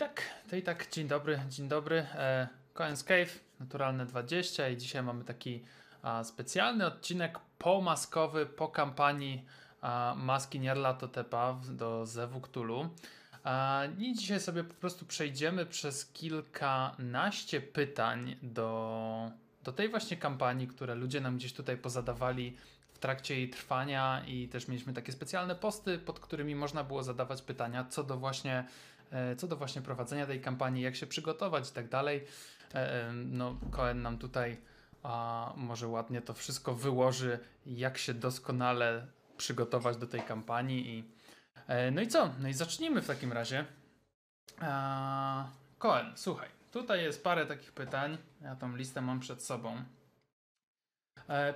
tak, to i tak, dzień dobry, dzień dobry. E, Coins Cave, Naturalne 20 i dzisiaj mamy taki a, specjalny odcinek pomaskowy po kampanii a, maski Nyarlathotepa do Zewu Cthulhu. A, I dzisiaj sobie po prostu przejdziemy przez kilkanaście pytań do, do tej właśnie kampanii, które ludzie nam gdzieś tutaj pozadawali w trakcie jej trwania i też mieliśmy takie specjalne posty, pod którymi można było zadawać pytania co do właśnie co do właśnie prowadzenia tej kampanii, jak się przygotować i tak dalej. E, e, no, Cohen nam tutaj a, może ładnie to wszystko wyłoży, jak się doskonale przygotować do tej kampanii. I, no i co? No i zacznijmy w takim razie. A, słuchaj, tutaj jest parę takich pytań. Ja tą listę mam przed sobą.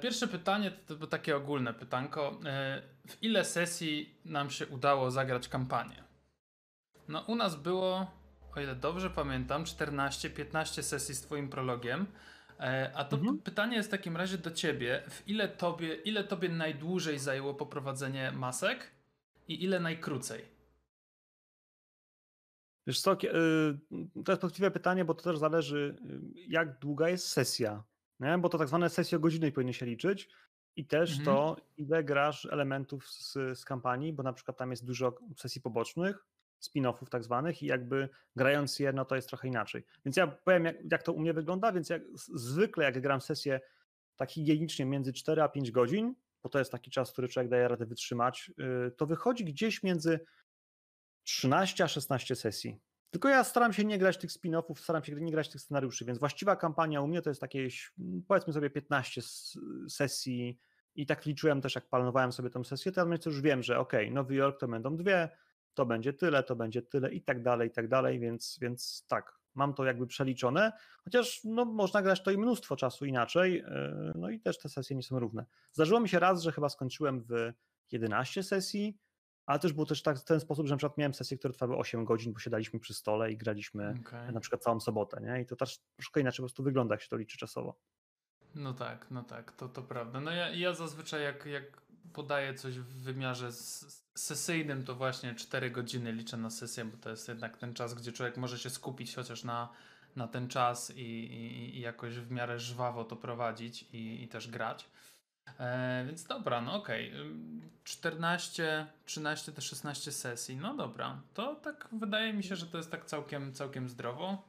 Pierwsze pytanie to, to takie ogólne pytanko. W ile sesji nam się udało zagrać kampanię? No u nas było, o ile dobrze pamiętam, 14-15 sesji z twoim prologiem. E, a to mhm. pytanie jest w takim razie do ciebie. W ile tobie, ile tobie najdłużej zajęło poprowadzenie masek i ile najkrócej? Wiesz co, y, to jest właściwe pytanie, bo to też zależy, y, jak długa jest sesja. Nie? Bo to tak zwane sesje godzinnej powinny się liczyć. I też mhm. to, ile grasz elementów z, z kampanii, bo na przykład tam jest dużo sesji pobocznych, spin-offów tak zwanych i jakby grając je, no to jest trochę inaczej. Więc ja powiem, jak, jak to u mnie wygląda, więc jak, zwykle jak gram sesję tak higienicznie między 4 a 5 godzin, bo to jest taki czas, który człowiek daje radę wytrzymać, yy, to wychodzi gdzieś między 13 a 16 sesji. Tylko ja staram się nie grać tych spin-offów, staram się nie grać tych scenariuszy, więc właściwa kampania u mnie to jest jakieś, powiedzmy sobie 15 sesji i tak liczyłem też, jak planowałem sobie tę sesję, to ja już wiem, że ok, Nowy Jork to będą dwie, to będzie tyle, to będzie tyle i tak dalej, i tak dalej, więc, więc tak, mam to jakby przeliczone, chociaż no, można grać to i mnóstwo czasu inaczej, e, no i też te sesje nie są równe. Zdarzyło mi się raz, że chyba skończyłem w 11 sesji, ale też było też tak, w ten sposób, że na przykład miałem sesje, które trwały 8 godzin, bo siadaliśmy przy stole i graliśmy okay. na przykład całą sobotę, nie? I to też troszkę inaczej po prostu wygląda, jak się to liczy czasowo. No tak, no tak, to, to prawda. No ja, ja zazwyczaj jak, jak podaję coś w wymiarze sesyjnym, to właśnie 4 godziny liczę na sesję, bo to jest jednak ten czas, gdzie człowiek może się skupić chociaż na, na ten czas i, i, i jakoś w miarę żwawo to prowadzić i, i też grać. E, więc dobra, no okej. Okay. 14, 13 do 16 sesji. No dobra. To tak wydaje mi się, że to jest tak całkiem, całkiem zdrowo.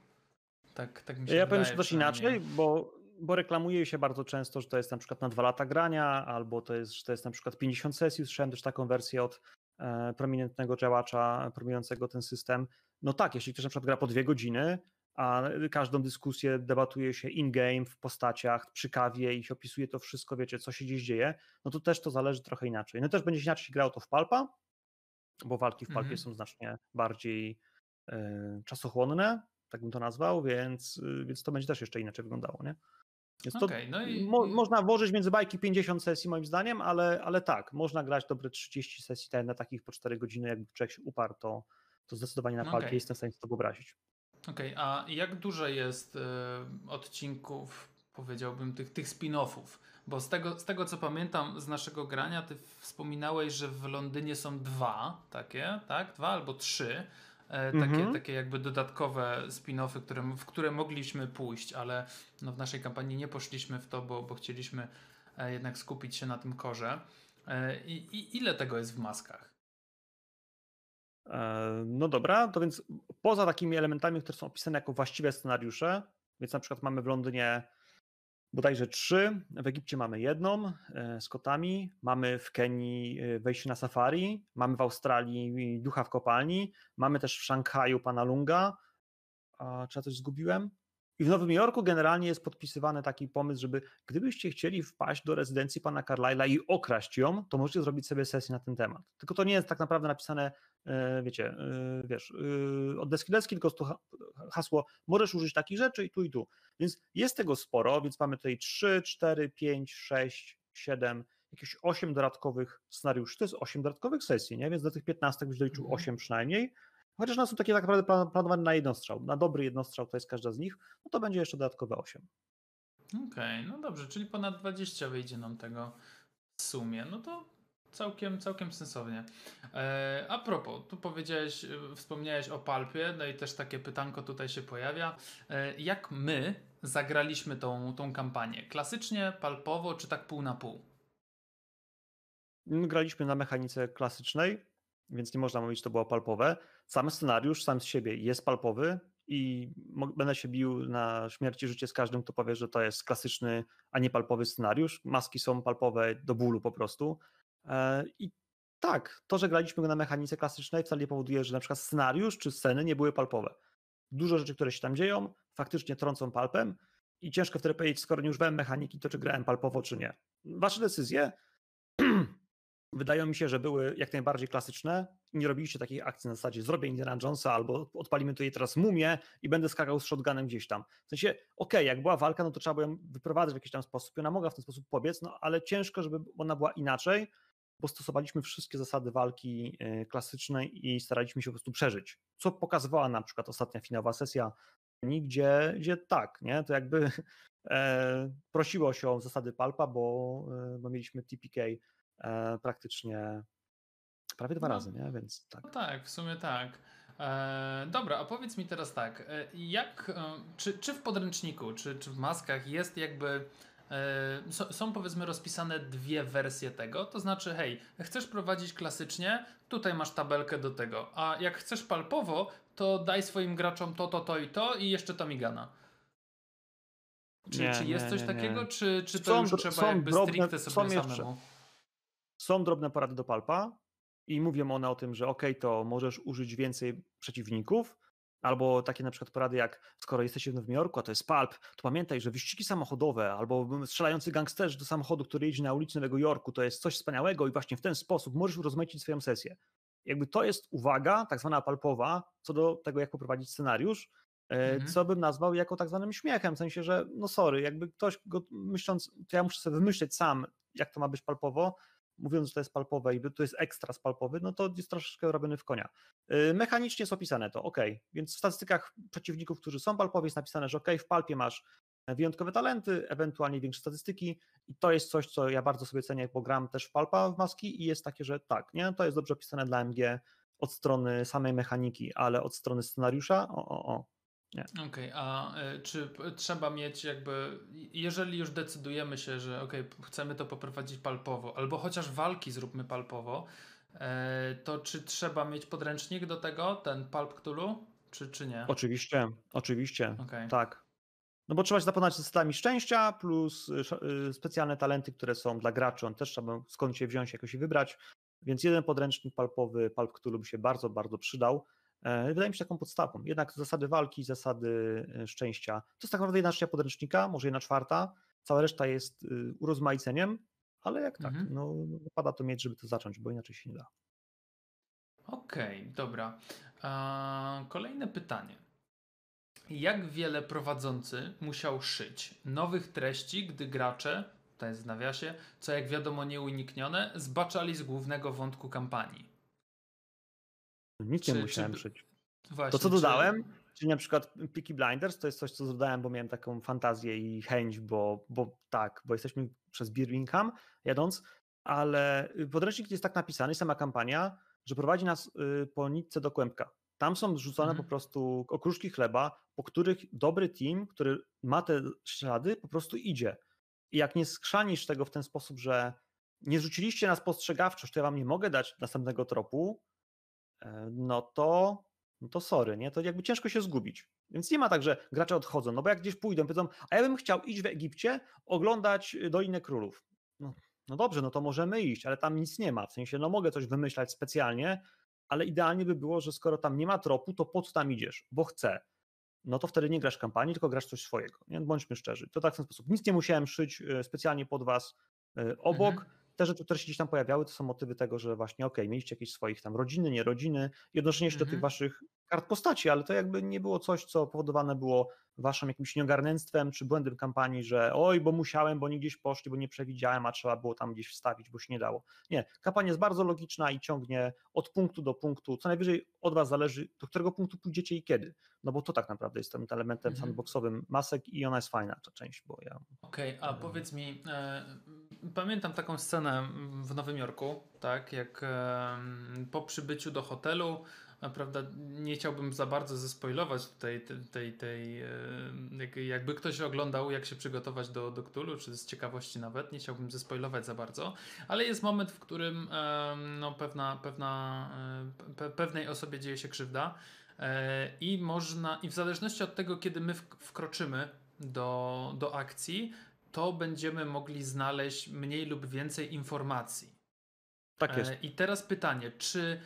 Tak, tak mi się ja powiem coś inaczej, bo bo reklamuje się bardzo często, że to jest na przykład na dwa lata grania, albo to jest, że to jest na przykład 50 sesji. Słyszałem też taką wersję od e, prominentnego działacza promującego ten system. No tak, jeśli ktoś na przykład gra po dwie godziny, a każdą dyskusję debatuje się in-game, w postaciach, przy kawie i się opisuje to wszystko, wiecie, co się gdzieś dzieje, no to też to zależy trochę inaczej. No też będzie się inaczej grał to w Palpa, bo walki w Palpie mhm. są znacznie bardziej y, czasochłonne, tak bym to nazwał, więc, y, więc to będzie też jeszcze inaczej wyglądało, nie? Więc to okay, no i... mo można włożyć między bajki 50 sesji moim zdaniem, ale, ale tak, można grać dobre 30 sesji tak, na takich po 4 godziny, jakby człowiek się uparł, to, to zdecydowanie na okay. jestem w stanie to wyobrazić. Okej, okay, a jak dużo jest y, odcinków, powiedziałbym, tych, tych spin-offów? Bo z tego, z tego, co pamiętam z naszego grania, ty wspominałeś, że w Londynie są dwa takie, tak? Dwa albo trzy. E, takie, mhm. takie jakby dodatkowe spin-offy, które, w które mogliśmy pójść, ale no w naszej kampanii nie poszliśmy w to, bo, bo chcieliśmy e, jednak skupić się na tym korze. E, I, I, ile tego jest w maskach? No dobra, to więc poza takimi elementami, które są opisane jako właściwe scenariusze, więc na przykład mamy w Londynie bodajże trzy. W Egipcie mamy jedną e, z kotami, mamy w Kenii e, wejście na safari, mamy w Australii ducha w kopalni, mamy też w Szanghaju pana Lunga. A, czy ja coś zgubiłem? I w Nowym Jorku generalnie jest podpisywany taki pomysł, żeby gdybyście chcieli wpaść do rezydencji pana Carlyle'a i okraść ją, to możecie zrobić sobie sesję na ten temat. Tylko to nie jest tak naprawdę napisane, wiecie, e, wiesz, e, od deski deski, tylko to hasło, możesz użyć takich rzeczy i tu i tu. Więc jest tego sporo, więc mamy tutaj 3, 4, 5, 6, 7, jakieś 8 dodatkowych scenariuszy. To jest 8 dodatkowych sesji, nie? Więc do tych 15 byś doliczył 8 mhm. przynajmniej. Chociaż one są takie tak naprawdę planowane na jednostrzał. Na dobry jednostrzał to jest każda z nich, no to będzie jeszcze dodatkowe 8. Okej, okay, no dobrze, czyli ponad 20 wyjdzie nam tego w sumie. No to całkiem, całkiem sensownie. E, a propos, tu powiedziałeś, e, wspomniałeś o Palpie, no i też takie pytanko tutaj się pojawia. E, jak my zagraliśmy tą, tą kampanię? Klasycznie, palpowo, czy tak pół na pół? Graliśmy na mechanice klasycznej, więc nie można mówić, że to było palpowe. Sam scenariusz sam z siebie jest palpowy i będę się bił na śmierć i życie z każdym, kto powie, że to jest klasyczny, a nie palpowy scenariusz. Maski są palpowe do bólu po prostu. E, I tak, to, że graliśmy go na mechanice klasycznej wcale nie powoduje, że na przykład scenariusz czy sceny nie były palpowe. Dużo rzeczy, które się tam dzieją, faktycznie trącą palpem i ciężko wtedy powiedzieć, skoro nie używałem mechaniki, to czy grałem palpowo, czy nie. Wasze decyzje wydają mi się, że były jak najbardziej klasyczne nie robiliście takich akcji na zasadzie zrobię Indiana Jonesa albo odpalimy tutaj teraz mumię i będę skakał z shotgunem gdzieś tam. W sensie, okej, okay, jak była walka, no to trzeba było ją wyprowadzać w jakiś tam sposób i ona mogła w ten sposób pobiec, no ale ciężko, żeby ona była inaczej, bo stosowaliśmy wszystkie zasady walki y, klasycznej i staraliśmy się po prostu przeżyć. Co pokazywała na przykład ostatnia finałowa sesja, gdzie, gdzie tak, nie? To jakby e, prosiło się o zasady palpa, bo, e, bo mieliśmy TPK e, praktycznie prawie dwa no, razy, nie? Więc tak. No tak, w sumie tak. E, dobra, a powiedz mi teraz tak, e, jak, e, czy, czy w podręczniku, czy, czy w maskach jest jakby są, są, powiedzmy rozpisane dwie wersje tego, to znaczy hej, chcesz prowadzić klasycznie, tutaj masz tabelkę do tego, a jak chcesz palpowo, to daj swoim graczom to, to, to i to i jeszcze to migana. Czy, nie, czy jest nie, coś nie, takiego, czy, czy to są, już trzeba są jakby drobne, stricte sobie są samemu? Jeszcze, są drobne porady do palpa i mówią one o tym, że ok, to możesz użyć więcej przeciwników, Albo takie na przykład porady jak skoro jesteście w Nowym Jorku, a to jest palp, to pamiętaj, że wyścigi samochodowe albo strzelający gangsterzy do samochodu, który jedzie na ulicy Nowego Jorku, to jest coś wspaniałego i właśnie w ten sposób możesz rozmaicić swoją sesję. Jakby to jest uwaga, tak zwana palpowa, co do tego, jak poprowadzić scenariusz, e, mhm. co bym nazwał jako tak zwanym śmiechem, w sensie, że no sorry, jakby ktoś go myśląc, to ja muszę sobie wymyśleć sam, jak to ma być palpowo, mówiąc, że to jest palpowe i to jest ekstra spalpowy, no to jest troszeczkę robiony w konia. Y, mechanicznie jest opisane to, ok, więc w statystykach przeciwników, którzy są palpowi jest napisane, że ok, w palpie masz wyjątkowe talenty, ewentualnie większe statystyki i to jest coś, co ja bardzo sobie cenię, bo gram też w palpa w maski i jest takie, że tak, nie, to jest dobrze opisane dla MG od strony samej mechaniki, ale od strony scenariusza, o, o, o, Okej, okay, a y, czy trzeba mieć jakby, jeżeli już decydujemy się, że ok, chcemy to poprowadzić palpowo, albo chociaż walki zróbmy palpowo, e, to czy trzeba mieć podręcznik do tego, ten Palp Cthulhu, czy, czy nie? Oczywiście, oczywiście, okay. tak. No bo trzeba się zapoznać z zasadami szczęścia, plus y, specjalne talenty, które są dla graczy, on też trzeba skąd się wziąć, jakoś i wybrać, więc jeden podręcznik palpowy, Palp Cthulhu by się bardzo, bardzo przydał. E, wydaje mi się taką podstawą. Jednak zasady walki, zasady e, szczęścia. To jest tak naprawdę jedna trzecia podręcznika, może jedna czwarta. Cała reszta jest y, urozmaiceniem, ale jak tak, mhm. no pada to mieć, żeby to zacząć, bo inaczej się nie da. Okej, okay, dobra. kolejne pytanie. Jak wiele prowadzący musiał szyć nowych treści, gdy gracze, to jest w nawiasie, co jak wiadomo nieuniknione, zbaczali z głównego wątku kampanii? Nic nie musiałem czy... szyć. Właśnie, to, co dodałem, czy... czyli na przykład Peaky Blinders, to jest coś, co dodałem, bo miałem taką fantazję i chęć, bo, bo tak, bo jesteśmy przez Birmingham jadąc, ale podręcznik jest tak napisany, sama kampania, że prowadzi nas y, po nitce do kłębka. Tam są rzucone mhm. po prostu okruszki chleba, po których dobry team, który ma te ślady, po prostu idzie. I jak nie skrzanisz tego w ten sposób, że nie rzuciliście na spostrzegawczość, to ja wam nie mogę dać następnego tropu, no to, no to sorry, nie? To jakby ciężko się zgubić. Więc nie ma tak, że gracze odchodzą, no bo jak gdzieś pójdą, powiedzą, a ja bym chciał iść w Egipcie, oglądać y, Dolinę Królów. No, no dobrze, no to możemy iść, ale tam nic nie ma. W sensie, no mogę coś wymyślać specjalnie, ale idealnie by było, że skoro tam nie ma tropu, to po co tam idziesz? Bo chcę. No to wtedy nie grasz kampanii, tylko grasz coś swojego. Nie? Bądźmy szczerzy. To tak w ten sposób. Nic nie musiałem szyć y, specjalnie pod was y, obok. Mhm te rzeczy, które się gdzieś tam pojawiały, to są motywy tego, że właśnie okej, okay, mieliście jakieś swoich tam rodziny, nie rodziny i odnoszenie się mhm. do tych waszych kart postaci, ale to jakby nie było coś, co powodowane było waszym jakimś nieogarnęctwem czy błędem kampanii, że oj, bo musiałem, bo nie gdzieś poszli, bo nie przewidziałem, a trzeba było tam gdzieś wstawić, bo się nie dało. Nie, kampania jest bardzo logiczna i ciągnie od punktu do punktu, co najwyżej od was zależy, do którego punktu pójdziecie i kiedy, no bo to tak naprawdę jest tym elementem mhm. sandboxowym masek i ona jest fajna, ta część, bo ja... Okej, okay, a powiedz mi, e, pamiętam taką scenę w Nowym Jorku, tak, jak po przybyciu do hotelu prawda, nie chciałbym za bardzo zespoilować tutaj tej, tej, tej jakby ktoś oglądał, jak się przygotować do, do Cthulhu, czy z ciekawości nawet, nie chciałbym zespoilować za bardzo, ale jest moment, w którym no, pewna, pewna, pe, pewnej osobie dzieje się krzywda e, i można, i w zależności od tego, kiedy my wkroczymy do, do akcji, to będziemy mogli znaleźć mniej lub więcej informacji. Tak jest. E, I teraz pytanie, czy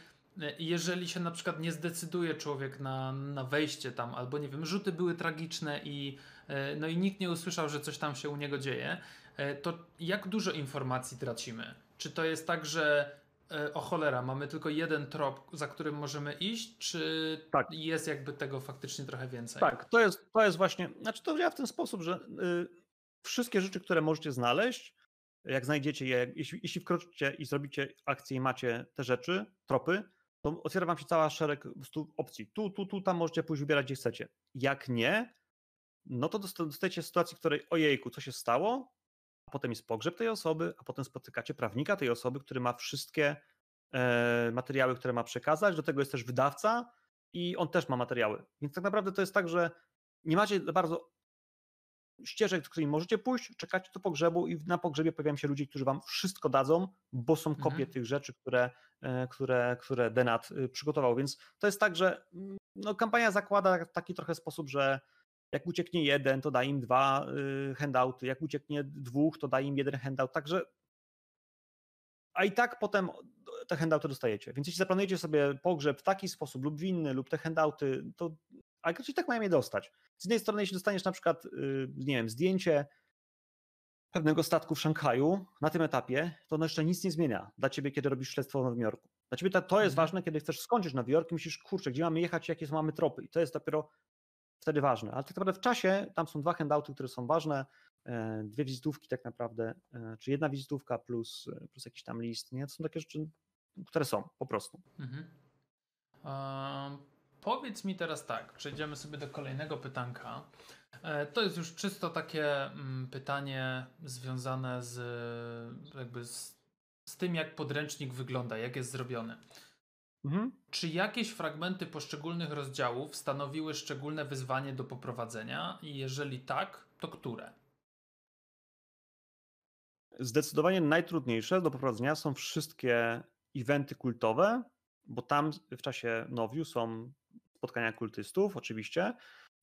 jeżeli się na przykład nie zdecyduje człowiek na, na wejście tam, albo nie wiem, rzuty były tragiczne i, e, no i nikt nie usłyszał, że coś tam się u niego dzieje, e, to jak dużo informacji tracimy? Czy to jest tak, że e, o cholera, mamy tylko jeden trop, za którym możemy iść, czy tak. jest jakby tego faktycznie trochę więcej? Tak, to jest, to jest właśnie, znaczy to działa w ten sposób, że y, wszystkie rzeczy, które możecie znaleźć, jak znajdziecie je, jeśli, jeśli wkroczycie i zrobicie akcję i macie te rzeczy, tropy, to otwiera wam się cała szereg opcji. Tu, tu, tu, tam możecie pójść wybierać gdzie chcecie. Jak nie, no to dostajecie sytuacji, w której ojejku, co się stało, a potem jest pogrzeb tej osoby, a potem spotykacie prawnika tej osoby, który ma wszystkie e, materiały, które ma przekazać, do tego jest też wydawca i on też ma materiały. Więc tak naprawdę to jest tak, że nie macie bardzo ścieżek, z którymi możecie pójść, czekacie do pogrzebu i na pogrzebie pojawiają się ludzie, którzy wam wszystko dadzą, bo są kopie mhm. tych rzeczy, które, e, które, które Denat y, przygotował. Więc to jest tak, że mm, no, kampania zakłada taki trochę sposób, że jak ucieknie jeden, to da im dwa y, handouty, jak ucieknie dwóch, to da im jeden handout, także a i tak potem te handouty dostajecie. Więc jeśli zaplanujecie sobie pogrzeb w taki sposób lub w inny, lub te handouty, to a i tak mają je dostać. Z jednej strony, jeśli dostaniesz na przykład, y, nie wiem, zdjęcie pewnego statku w Szanghaju na tym etapie, to ono jeszcze nic nie zmienia dla ciebie, kiedy robisz śledztwo w Nowym Jorku. Dla ciebie to, to jest mhm. ważne, kiedy chcesz skończyć Nowy Jork i myślisz, kurczę, gdzie mamy jechać, jakie mamy tropy. I to jest dopiero wtedy ważne. Ale tak naprawdę w czasie tam są dwa handouty, które są ważne, e, dwie wizytówki tak naprawdę, e, czy jedna wizytówka plus, e, plus jakiś tam list. Nie? To są takie rzeczy, które są po prostu. Mhm. Um Powiedz mi teraz tak, przejdziemy sobie do kolejnego pytanka. E, to jest już czysto takie mm, pytanie związane z jakby z, z tym, jak podręcznik wygląda, jak jest zrobiony. Mhm. Czy jakieś fragmenty poszczególnych rozdziałów stanowiły szczególne wyzwanie do poprowadzenia? I jeżeli tak, to które? Zdecydowanie najtrudniejsze do poprowadzenia są wszystkie eventy kultowe, bo tam w czasie Nowiu są spotkania kultystów, oczywiście,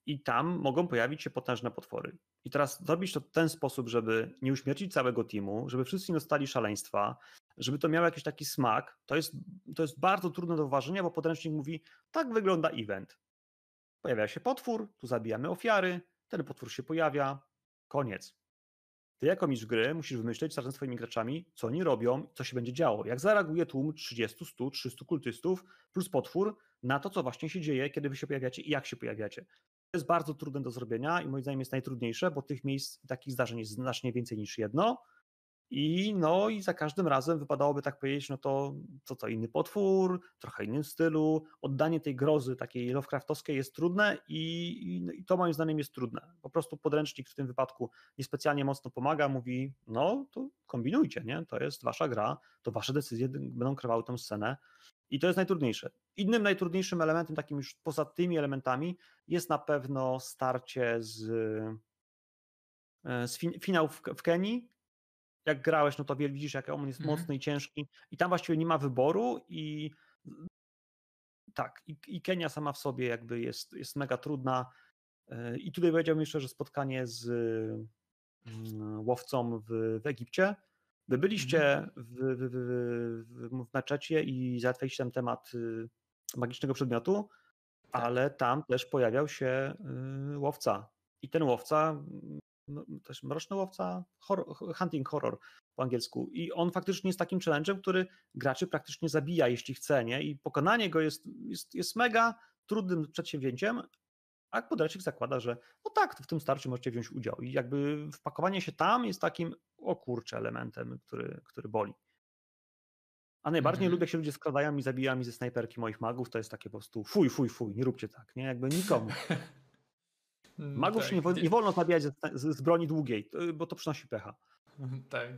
i tam mogą pojawić się potężne potwory. I teraz zrobić to w ten sposób, żeby nie uśmiercić całego teamu, żeby wszyscy nie dostali szaleństwa, żeby to miało jakiś taki smak, to jest, to jest bardzo trudne do uważania, bo podręcznik mówi, tak wygląda event. Pojawia się potwór, tu zabijamy ofiary, ten potwór się pojawia, koniec. Ty jako mistrz gry musisz wymyśleć razem z swoimi graczami, co oni robią, co się będzie działo. Jak zareaguje tłum 30, 100, 300 kultystów plus potwór na to, co właśnie się dzieje, kiedy wy się pojawiacie i jak się pojawiacie. To jest bardzo trudne do zrobienia i moim zdaniem jest najtrudniejsze, bo tych miejsc, takich zdarzeń jest znacznie więcej niż jedno. I no i za każdym razem wypadałoby tak powiedzieć, no to co co inny potwór, trochę innym stylu, oddanie tej grozy takiej Lovecraftowskiej jest trudne i, i, no i, to moim zdaniem jest trudne. Po prostu podręcznik w tym wypadku niespecjalnie mocno pomaga, mówi no to kombinujcie, nie? to jest wasza gra, to wasze decyzje będą kreowały tę scenę i to jest najtrudniejsze. Innym najtrudniejszym elementem, takim już poza tymi elementami jest na pewno starcie z, e, z fin finał w, w Kenii, jak grałeś, no to widzisz, jak on jest mhm. mocny i ciężki. I tam właściwie nie ma wyboru i tak, i, i Kenia sama w sobie jakby jest, jest mega trudna. E, I tutaj powiedziałbym jeszcze, że spotkanie z mm, łowcą w, w Egipcie. Wy byliście mhm. w, w, w, w meczecie i załatwiliście tam temat y, magicznego przedmiotu, tak. ale tam też pojawiał się y, łowca. I ten łowca też mroczny łowca, horror, hunting horror po angielsku. I on faktycznie jest takim challenge'em, który graczy praktycznie zabija, jeśli chce, nie? I pokonanie go jest, jest, jest mega trudnym przedsięwzięciem, a podręcznik zakłada, że no tak, w tym starciu możecie wziąć udział. I jakby wpakowanie się tam jest takim, o kurczę, elementem, który, który boli. A najbardziej mhm. lubię, jak się ludzie skradają i zabijają mi ze snajperki moich magów, to jest takie po prostu fuj, fuj, fuj, nie róbcie tak, nie? Jakby nikomu. Mm, Magów tak. nie, nie wolno zabijać z, z, broni długiej, bo to przynosi pecha. tak.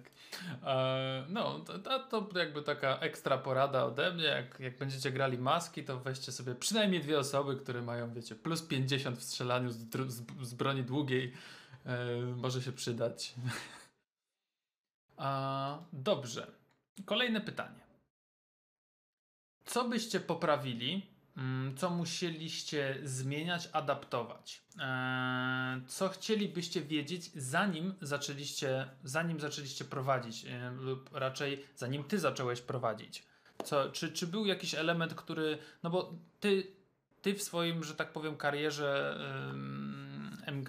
E, no, to, to jakby taka ekstra porada ode mnie. Jak, jak będziecie grali maski, to weźcie sobie przynajmniej dwie osoby, które mają, wiecie, plus 50 w strzelaniu z, z, z broni długiej. E, może się przydać. A, dobrze. Kolejne pytanie. Co byście poprawili, co musieliście zmieniać, adaptować? Eee, co chcielibyście wiedzieć, zanim zaczęliście, zanim zaczęliście prowadzić, e, lub raczej zanim ty zacząłeś prowadzić? Co, czy, czy był jakiś element, który. No bo ty, ty w swoim, że tak powiem, karierze MG,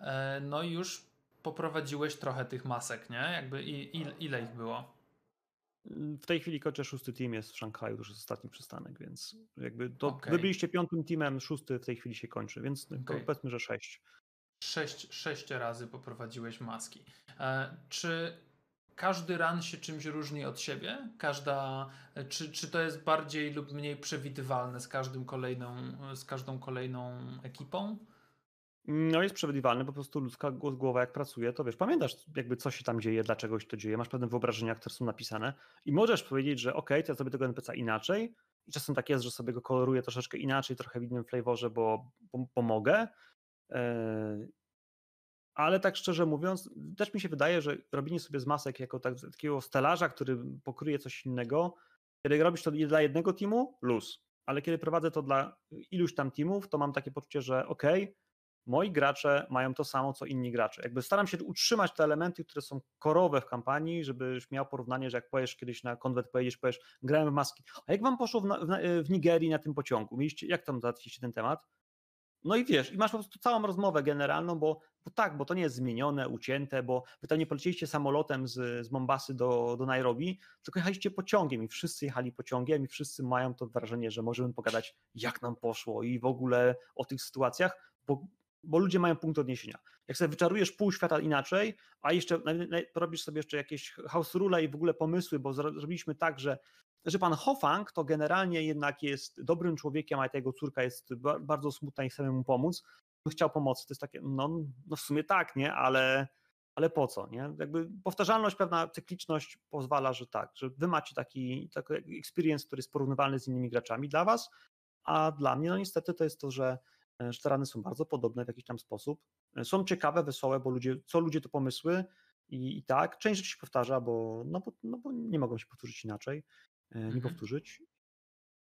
e, no już poprowadziłeś trochę tych masek, nie? Jakby i, ile ich było? W tej chwili kończę szósty team jest w Szanghaju, to już jest ostatni przystanek, więc jakby to okay. wy byliście piątym teamem, szósty w tej chwili się kończy, więc okay. powiedzmy, że sześć. Sześć, sześć razy poprowadziłeś maski. E, czy każdy run się czymś różni od siebie? Każda, czy, czy to jest bardziej lub mniej przewidywalne z, każdym kolejną, z każdą kolejną ekipą? No jest przewidywalny, po prostu ludzka głowa jak pracuje, to wiesz, pamiętasz jakby co się tam dzieje, dlaczego się to dzieje, masz pewne wyobrażenia, które są napisane i możesz powiedzieć, że ok, to ja sobie tego NPC inaczej. I czasem tak jest, że sobie go koloruję troszeczkę inaczej, trochę w innym flavorze, bo, pomogę, yy, ale tak szczerze mówiąc, też mi się wydaje, że robienie sobie z masek jako tak, takiego stelarza, który pokryje coś innego, kiedy robisz to dla jednego teamu, luz, ale kiedy prowadzę to dla iluś tam teamów, to mam takie poczucie, że ok, moi gracze mają to samo, co inni gracze. Jakby staram się utrzymać te elementy, które są korowe w kampanii, żebyś miał porównanie, że jak pojedziesz kiedyś na konwent, pojedziesz, powiesz, grałem w maski. A jak wam poszło w, w, w Nigerii na tym pociągu? Mieliście, jak tam załatwiliście ten temat? No i wiesz, i masz po prostu całą rozmowę generalną, bo, bo tak, bo to nie jest zmienione, ucięte, bo wy tam nie poleciliście samolotem z, z Mombasy do, do Nairobi, tylko jechaliście pociągiem i wszyscy jechali pociągiem i wszyscy mają to wrażenie, że możemy pogadać, jak nam poszło i w ogóle o tych sytuacjach, bo bo ludzie mają punkt odniesienia. Jak sobie wyczarujesz pół świata inaczej, a jeszcze robisz sobie jeszcze jakieś house rule i w ogóle pomysły, bo zrobiliśmy tak, że, że pan Hofang to generalnie jednak jest dobrym człowiekiem, a ta jego córka jest bardzo smutna i chce mu pomóc, chciał pomocy. To jest takie, no, no w sumie tak, nie, ale, ale po co, nie? Jakby powtarzalność, pewna cykliczność pozwala, że tak, że wy macie taki, taki experience, który jest porównywalny z innymi graczami dla was, a dla mnie, no niestety to jest to, że że te rany są bardzo podobne w jakiś tam sposób. E, są ciekawe, wesołe, bo ludzie, co ludzie to pomysły i, i tak. Część rzeczy się powtarza, bo, no bo, no bo nie mogą się powtórzyć inaczej, e, nie mhm. powtórzyć.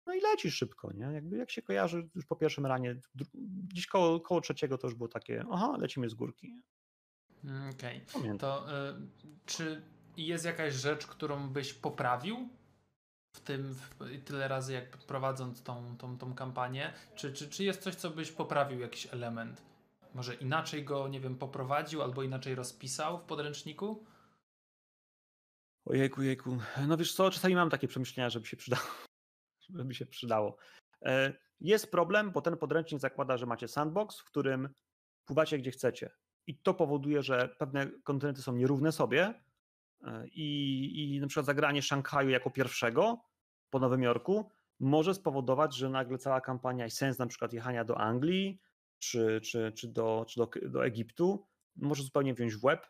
No i leci szybko, nie? Jakby jak się kojarzy już po pierwszym ranie, gdzieś koło, koło trzeciego to już było takie, aha, lecimy z górki. Mm, okej. Okay. To y, czy jest jakaś rzecz, którą byś poprawił w tym w, tyle razy, jak prowadząc tą, tą, tą kampanię? Czy, czy, czy jest coś, co byś poprawił, jakiś element? Może inaczej go, nie wiem, poprowadził albo inaczej rozpisał w podręczniku? Ojejku, jejku. No wiesz co, czasami mam takie przemyślenia, żeby się przydało. Żeby się przydało. E, jest problem, bo ten podręcznik zakłada, że macie sandbox, w którym pływacie gdzie chcecie. I to powoduje, że pewne kontynenty są nierówne sobie, i, i na przykład zagranie Szanghaju jako pierwszego po Nowym Jorku może spowodować, że nagle cała kampania i sens na przykład jechania do Anglii czy, czy, czy, do, czy do, do Egiptu może zupełnie wziąć w łeb.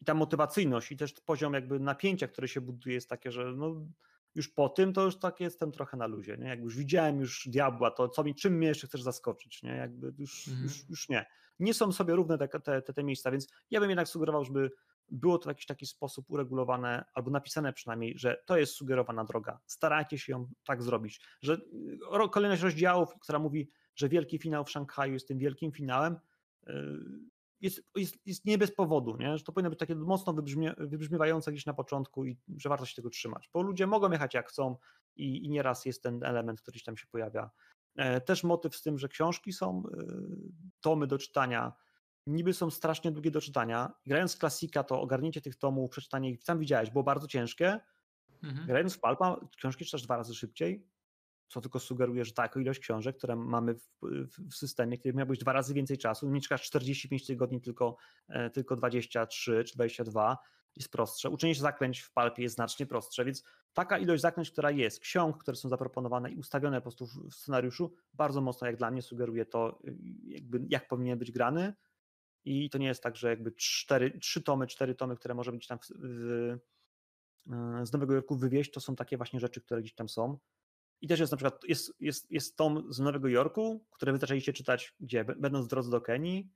I ta motywacyjność i też poziom jakby napięcia, które się buduje jest takie, że no, już po tym to już tak jestem trochę na luzie, nie? Jakby już widziałem już diabła, to co mi, czym mnie jeszcze chcesz zaskoczyć, nie? Jakby już, mhm. już, już nie. Nie są sobie równe te, te, te, te miejsca, więc ja bym jednak sugerował, żeby było to w jakiś taki sposób uregulowane, albo napisane przynajmniej, że to jest sugerowana droga. Starajcie się ją tak zrobić, że kolejność rozdziałów, która mówi, że wielki finał w Szanghaju jest tym wielkim finałem, y, jest, jest, jest nie bez powodu, nie? że to powinno być takie mocno wybrzmie, wybrzmiewające gdzieś na początku i że warto się tego trzymać, bo ludzie mogą jechać jak chcą i, i nieraz jest ten element, który tam się pojawia. E, też motyw z tym, że książki są, tomy do czytania, niby są strasznie długie do czytania. Grając klasika, to ogarnięcie tych tomów, przeczytanie ich, sam widziałeś, było bardzo ciężkie. Mhm. Grając w Palpa, książki czytasz dwa razy szybciej, co tylko sugeruje, że taką ilość książek, które mamy w, w, w systemie, kiedy miałbyś dwa razy więcej czasu, nie czekasz 45 tygodni, tylko, e, tylko 23 czy 22, jest prostsze. Uczenie zaklęć w Palpie jest znacznie prostsze, więc taka ilość zaklęć, która jest, ksiąg, które są zaproponowane i ustawione po prostu w scenariuszu, bardzo mocno jak dla mnie sugeruje to, jakby, jak powinien być grany i to nie jest tak, że jakby cztery, trzy tomy, cztery tomy, które może być tam w, w, e, z Nowego Jorku wywieźć, to są takie właśnie rzeczy, które gdzieś tam są. I też jest na przykład, jest, jest, jest tom z Nowego Jorku, które wy zaczęliście czytać gdzie? Będąc w drodze do Kenii.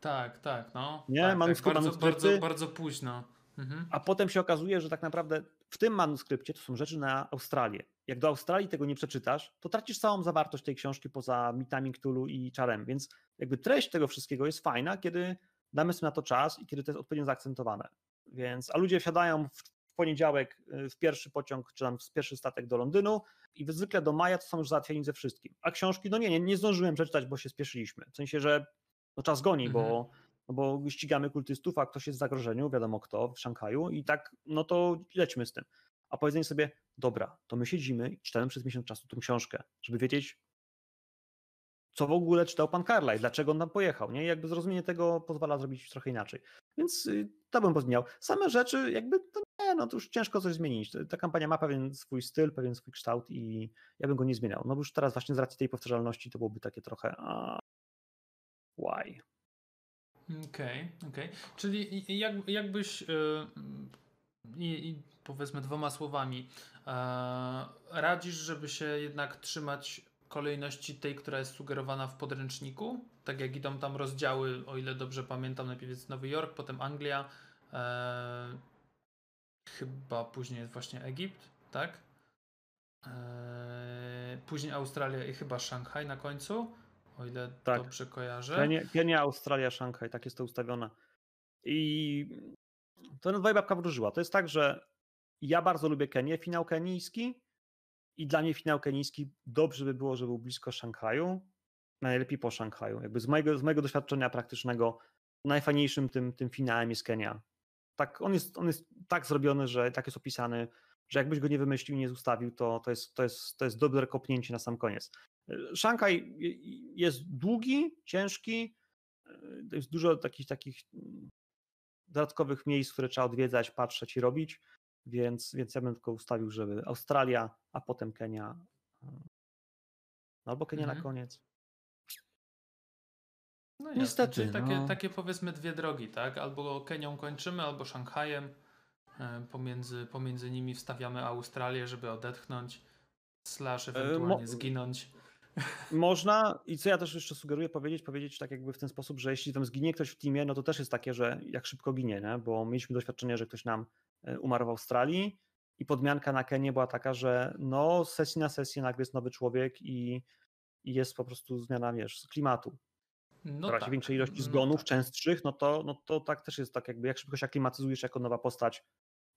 Tak, tak, no. Nie, tak, manuskrypt, tak. Bardzo, bardzo, bardzo późno. Mhm. A potem się okazuje, że tak naprawdę w tym manuskrypcie to są rzeczy na Australię. Jak do Australii tego nie przeczytasz, to tracisz całą zawartość tej książki poza mitami Cthulhu i czarem. Więc jakby treść tego wszystkiego jest fajna, kiedy damy sobie na to czas i kiedy to jest odpowiednio zaakcentowane. Więc, a ludzie wsiadają w poniedziałek y, w pierwszy pociąg, czy tam w pierwszy statek do Londynu i zwykle do maja to są już załatwieni ze wszystkim. A książki, no nie, nie, nie zdążyłem przeczytać, bo się spieszyliśmy. W sensie, że no czas goni, mhm. bo no bo ścigamy kultystów, a ktoś jest w zagrożeniu, wiadomo kto, w Szanghaju i tak, no to lećmy z tym. A powiedzenie sobie, dobra, to my siedzimy i czytamy przez miesiąc czasu tą książkę, żeby wiedzieć, co w ogóle czytał pan Carlyle, dlaczego on tam pojechał, nie? Jakby zrozumienie tego pozwala zrobić trochę inaczej. Więc y, to bym pozmieniał. Same rzeczy, jakby to nie, no to już ciężko coś zmienić. Ta kampania ma pewien swój styl, pewien swój kształt i ja bym go nie zmieniał. No bo już teraz właśnie z racji tej powtarzalności to byłoby takie trochę a, why? Okej, okay, okej. Okay. Czyli jak, jakbyś yy, powiedzmy dwoma słowami yy, radzisz, żeby się jednak trzymać kolejności tej, która jest sugerowana w podręczniku? Tak jak idą tam rozdziały, o ile dobrze pamiętam, najpierw jest Nowy Jork, potem Anglia, yy, chyba później jest właśnie Egipt, tak? Później Australia i chyba Szanghaj na końcu o ile tak. dobrze kojarzę. Kenia, Kenia, Australia, Szanghaj, tak jest to ustawione. I to no, babka wróżyła. To jest tak, że ja bardzo lubię Kenię, finał kenijski i dla mnie finał kenijski dobrze by było, żeby był blisko Szanghaju, najlepiej po Szanghaju. Jakby z mojego, z mojego doświadczenia praktycznego najfajniejszym tym, tym finałem jest Kenia. Tak, on, jest, on jest tak zrobiony, że tak jest opisany, że jakbyś go nie wymyślił, nie zostawił, to, to, jest, to, jest, to jest dobre kopnięcie na sam koniec. Szanghaj jest długi, ciężki, jest dużo takich, takich mm, dodatkowych miejsc, które trzeba odwiedzać, patrzeć i robić, więc, więc ja bym tylko ustawił, żeby Australia, a potem Kenia, no albo Kenia mhm. na koniec. No Niestety. Czyli takie, no. takie powiedzmy dwie drogi, tak? Albo Kenią kończymy, albo Szanghajem. E, pomiędzy, pomiędzy nimi wstawiamy Australię, żeby odetchnąć, slash e, ewentualnie Mo zginąć. Można i co ja też jeszcze sugeruję powiedzieć, powiedzieć tak jakby w ten sposób, że jeśli tam zginie ktoś w teamie, no to też jest takie, że jak szybko ginie, nie? bo mieliśmy doświadczenie, że ktoś nam umarł w Australii i podmianka na Kenię była taka, że no z sesji na sesję nagle jest nowy człowiek i, i jest po prostu zmiana, wiesz, z klimatu. No tak. większej ilości no zgonów, no tak. częstszych, no to, no to tak też jest tak jakby, jak szybko się aklimatyzujesz jako nowa postać,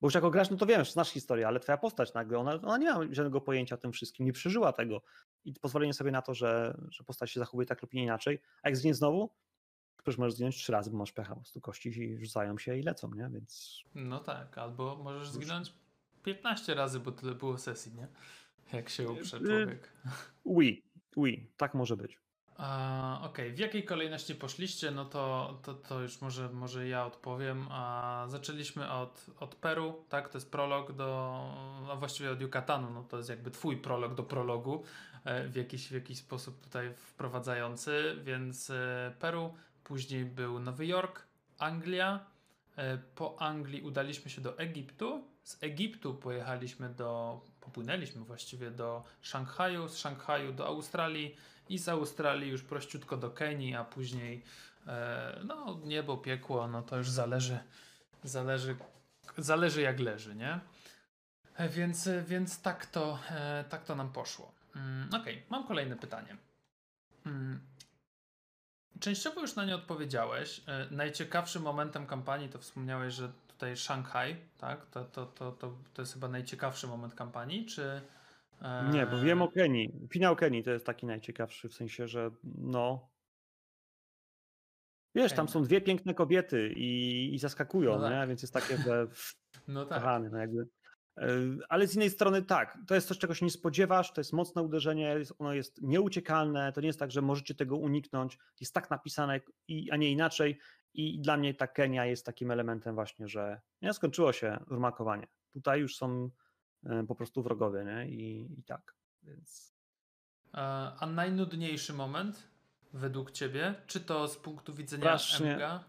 bo już jako gracz, no to wiesz, znasz historię, ale twoja postać nagle, ona, ona nie ma żadnego pojęcia o tym wszystkim, nie przeżyła tego. I pozwolenie sobie na to, że, że postać się zachowuje tak lub nie inaczej. A jak zginie znowu, już możesz zginąć trzy razy, bo masz pecha, po prostu kości rzucają się i lecą, nie? Więc... No tak, albo możesz zginąć 15 razy, bo tyle było sesji, nie? Jak się uprze y, człowiek. Oui, oui, tak może być. Okej, okay. w jakiej kolejności poszliście? No to, to, to już może, może ja odpowiem. A zaczęliśmy od, od Peru, tak? To jest prolog do, a właściwie od Yucatanu, no to jest jakby twój prolog do prologu e, w jakiś, w jakiś sposób tutaj wprowadzający, więc e, Peru, później był Nowy Jork, Anglia. E, po Anglii udaliśmy się do Egiptu. Z Egiptu pojechaliśmy do, popłynęliśmy właściwie do Szanghaju, z Szanghaju do Australii i z Australii już prościutko do Kenii, a później e, no niebo, piekło, no to już zależy, zależy, zależy jak leży, nie? E, więc, więc tak, to, tak to nam poszło. Mm, Okej, okay, mam kolejne pytanie. Częściowo już na nie odpowiedziałeś. E, najciekawszym momentem kampanii to wspomniałeś, że tutaj Szanghaj, tak? To, to, to, to, to jest chyba najciekawszy moment kampanii, czy nie, bo wiem o Kenii. Finał Kenii to jest taki najciekawszy, w sensie, że no. Wiesz, tam są dwie piękne kobiety i, i zaskakują, no tak. nie? Więc jest takie, że. No tak. Kochany, no jakby. E, ale z innej strony tak, to jest coś, czego się nie spodziewasz, to jest mocne uderzenie, ono jest nieuciekalne, to nie jest tak, że możecie tego uniknąć, jest tak napisane, a nie inaczej. I dla mnie ta Kenia jest takim elementem właśnie, że nie skończyło się rumakowanie. Tutaj już są E, po prostu wrogowie, nie? I, i tak, więc... A, a najnudniejszy moment według ciebie? Czy to z punktu widzenia Strasznie. MG?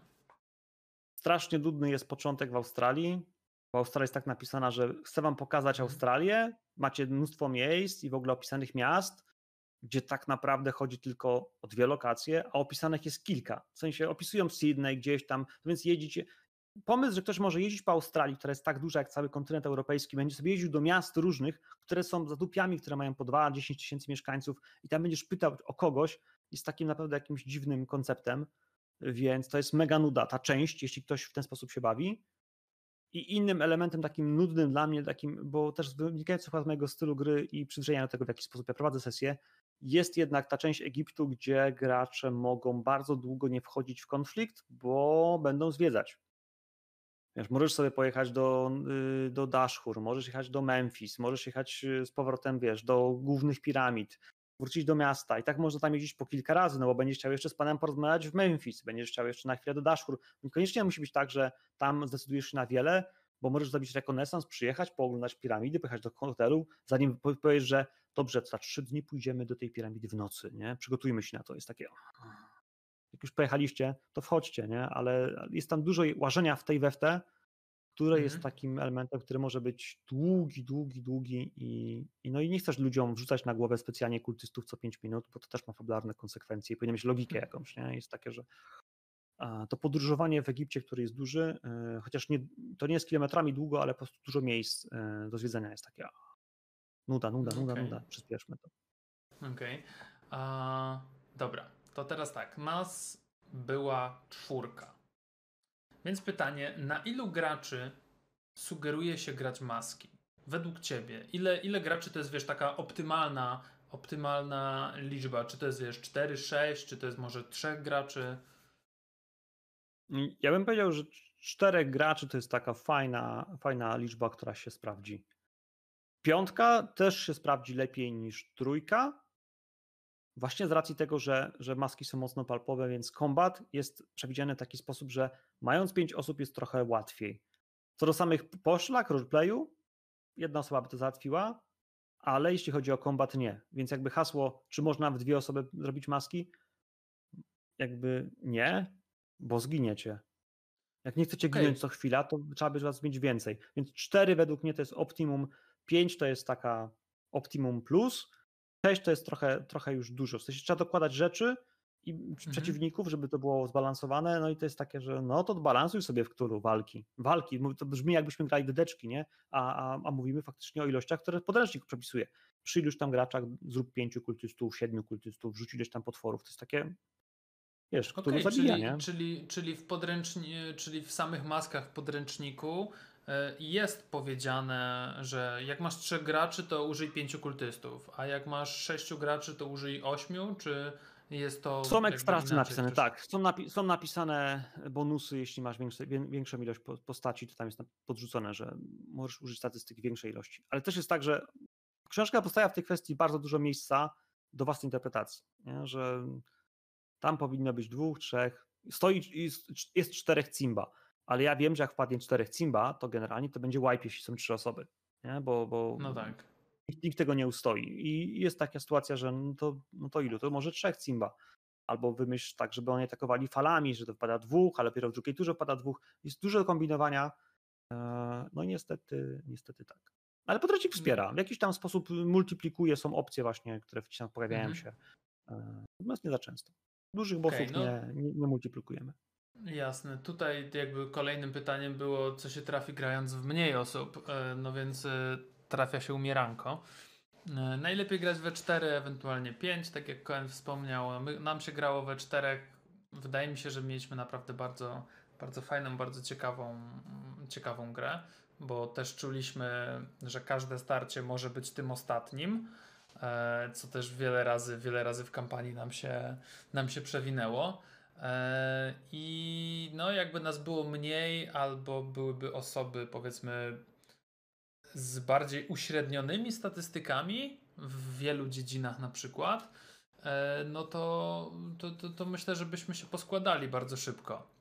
Strasznie nudny jest początek w Australii. Bo Australia jest tak napisana, że chcę wam pokazać Mhm. Australię, macie mnóstwo miejsc i w ogóle opisanych miast, gdzie tak naprawdę chodzi tylko o dwie lokacje, a opisanych jest kilka. W sensie opisują Sydney gdzieś tam, więc jedziecie. Pomysł, że ktoś może jeździć po Australii, która jest tak duża jak cały kontynent europejski, będzie sobie jeździł do miast różnych, które są zadupiami, które mają po 2-10 tysięcy mieszkańców i tam będziesz pytał o kogoś, jest takim naprawdę jakimś dziwnym konceptem, więc to jest mega nuda ta część, jeśli ktoś w ten sposób się bawi. I innym elementem takim nudnym dla mnie, takim, bo też wynikający chyba z mojego stylu gry i przyzwyczajenia do tego, w jaki sposób ja prowadzę sesję, jest jednak ta część Egiptu, gdzie gracze mogą bardzo długo nie wchodzić w konflikt, bo będą zwiedzać. Wiesz, możesz sobie pojechać do, y, do Dashur, możesz jechać do Memphis, możesz jechać y, z powrotem, wiesz, do głównych piramid, wrócić do miasta i tak można tam jeździć po kilka razy, no bo będziesz chciał jeszcze z panem porozmawiać w Memphis, będziesz chciał jeszcze na chwilę do Dashur. Niekoniecznie musi być tak, że tam zdecydujesz się na wiele, bo możesz zrobić rekonesans, przyjechać, pooglądać piramidy, pojechać do hotelu, zanim powiesz, że dobrze, za trzy dni pójdziemy do tej piramidy w nocy, nie? Przygotujmy się na to. Jest takie, jak już pojechaliście, to wchodźcie, nie? Ale jest tam dużo łażenia w tej we w te, które Mhm. jest takim elementem, który może być długi, długi, długi i, i no i nie chcesz ludziom wrzucać na głowę specjalnie kultystów co 5 minut, bo to też ma fabularne konsekwencje i powinien mieć logikę Mhm. jakąś, nie? Jest takie, że to podróżowanie w Egipcie, który jest duży, y, chociaż nie, to nie jest kilometrami długo, ale po prostu dużo miejsc y, do zwiedzenia jest takie nuda, nuda, nuda, Okej. nuda, przyspieszmy to. Okej. A, Dobra, to teraz tak. Nas była czwórka. Więc pytanie, na ilu graczy sugeruje się grać maski? Według ciebie, ile, ile graczy to jest, wiesz, taka optymalna, optymalna liczba? Czy to jest, wiesz, 4, 6, czy to jest może 3 graczy? Ja bym powiedział, że cz- czterech graczy to jest taka fajna, fajna liczba, która się sprawdzi. Piątka też się sprawdzi lepiej niż trójka. Właśnie z racji tego, że, że maski są mocno palpowe, więc kombat jest przewidziany w taki sposób, że mając pięć osób jest trochę łatwiej. Co do samych poszlak, roleplayu, jedna osoba by to załatwiła, ale jeśli chodzi o kombat, nie. Więc jakby hasło, czy można w dwie osoby zrobić maski, jakby nie, bo zginiecie. Jak nie chcecie Okej. ginąć co chwila, to trzeba by was mieć więcej. Więc cztery według mnie to jest optimum, pięć to jest taka optimum plus, sześć to jest trochę, trochę już dużo. W sensie trzeba dokładać rzeczy i przeciwników, żeby to było zbalansowane, no i to jest takie, że no to balansuj sobie w któlu walki. Walki, to brzmi jakbyśmy grali dedeczki, nie? A, a, a mówimy faktycznie o ilościach, które podręcznik przepisuje. Przy iluś tam graczach zrób pięciu kultystów, siedmiu kultystów, rzuć ileś tam potworów. To jest takie, wiesz, który Okej, zabija, czyli, nie? czyli, czyli, w podręczni, czyli w samych maskach w podręczniku jest powiedziane, że jak masz trzech graczy, to użyj pięciu kultystów, a jak masz sześciu graczy, to użyj ośmiu, czy jest to. Są inaczej napisane, też? tak. Są, napi- są napisane bonusy, jeśli masz większe, wię- większą ilość po- postaci, to tam jest podrzucone, że możesz użyć statystyk większej ilości. Ale też jest tak, że książka postawia w tej kwestii bardzo dużo miejsca do własnej interpretacji, nie? że tam powinno być dwóch, trzech, stoi, jest, jest czterech Cimba, ale ja wiem, że jak wpadnie czterech Cimba, to generalnie to będzie wipe, jeśli są trzy osoby, nie? Bo, bo No tak. nikt, nikt tego nie ustoi. I jest taka sytuacja, że no to, no to ilu? To może trzech Cimba. Albo wymyśl tak, żeby oni atakowali falami, że to wpada dwóch, ale dopiero w drugiej turze wpada dwóch. Jest dużo kombinowania. E, No i niestety, niestety tak. Ale podręcznik wspiera. W jakiś tam sposób multiplikuje, są opcje właśnie, które tam pojawiają Mhm. się. E, Natomiast nie za często. Dużych bossów no- nie, nie, nie multiplikujemy. Jasne. Tutaj jakby kolejnym pytaniem było, co się trafi grając w mniej osób. E, No więc e, trafia się umieranko. E, Najlepiej grać we 4, ewentualnie 5, tak jak Koen wspomniał. My, nam się grało we 4. Wydaje mi się, że mieliśmy naprawdę bardzo, bardzo fajną, bardzo ciekawą, mm, ciekawą grę, bo też czuliśmy, że każde starcie może być tym ostatnim, co też wiele razy, wiele razy w kampanii nam się, nam się przewinęło. E, I no, jakby nas było mniej, albo byłyby osoby, powiedzmy, z bardziej uśrednionymi statystykami w wielu dziedzinach, na przykład, e, no to, to, to, to myślę, że byśmy się poskładali bardzo szybko.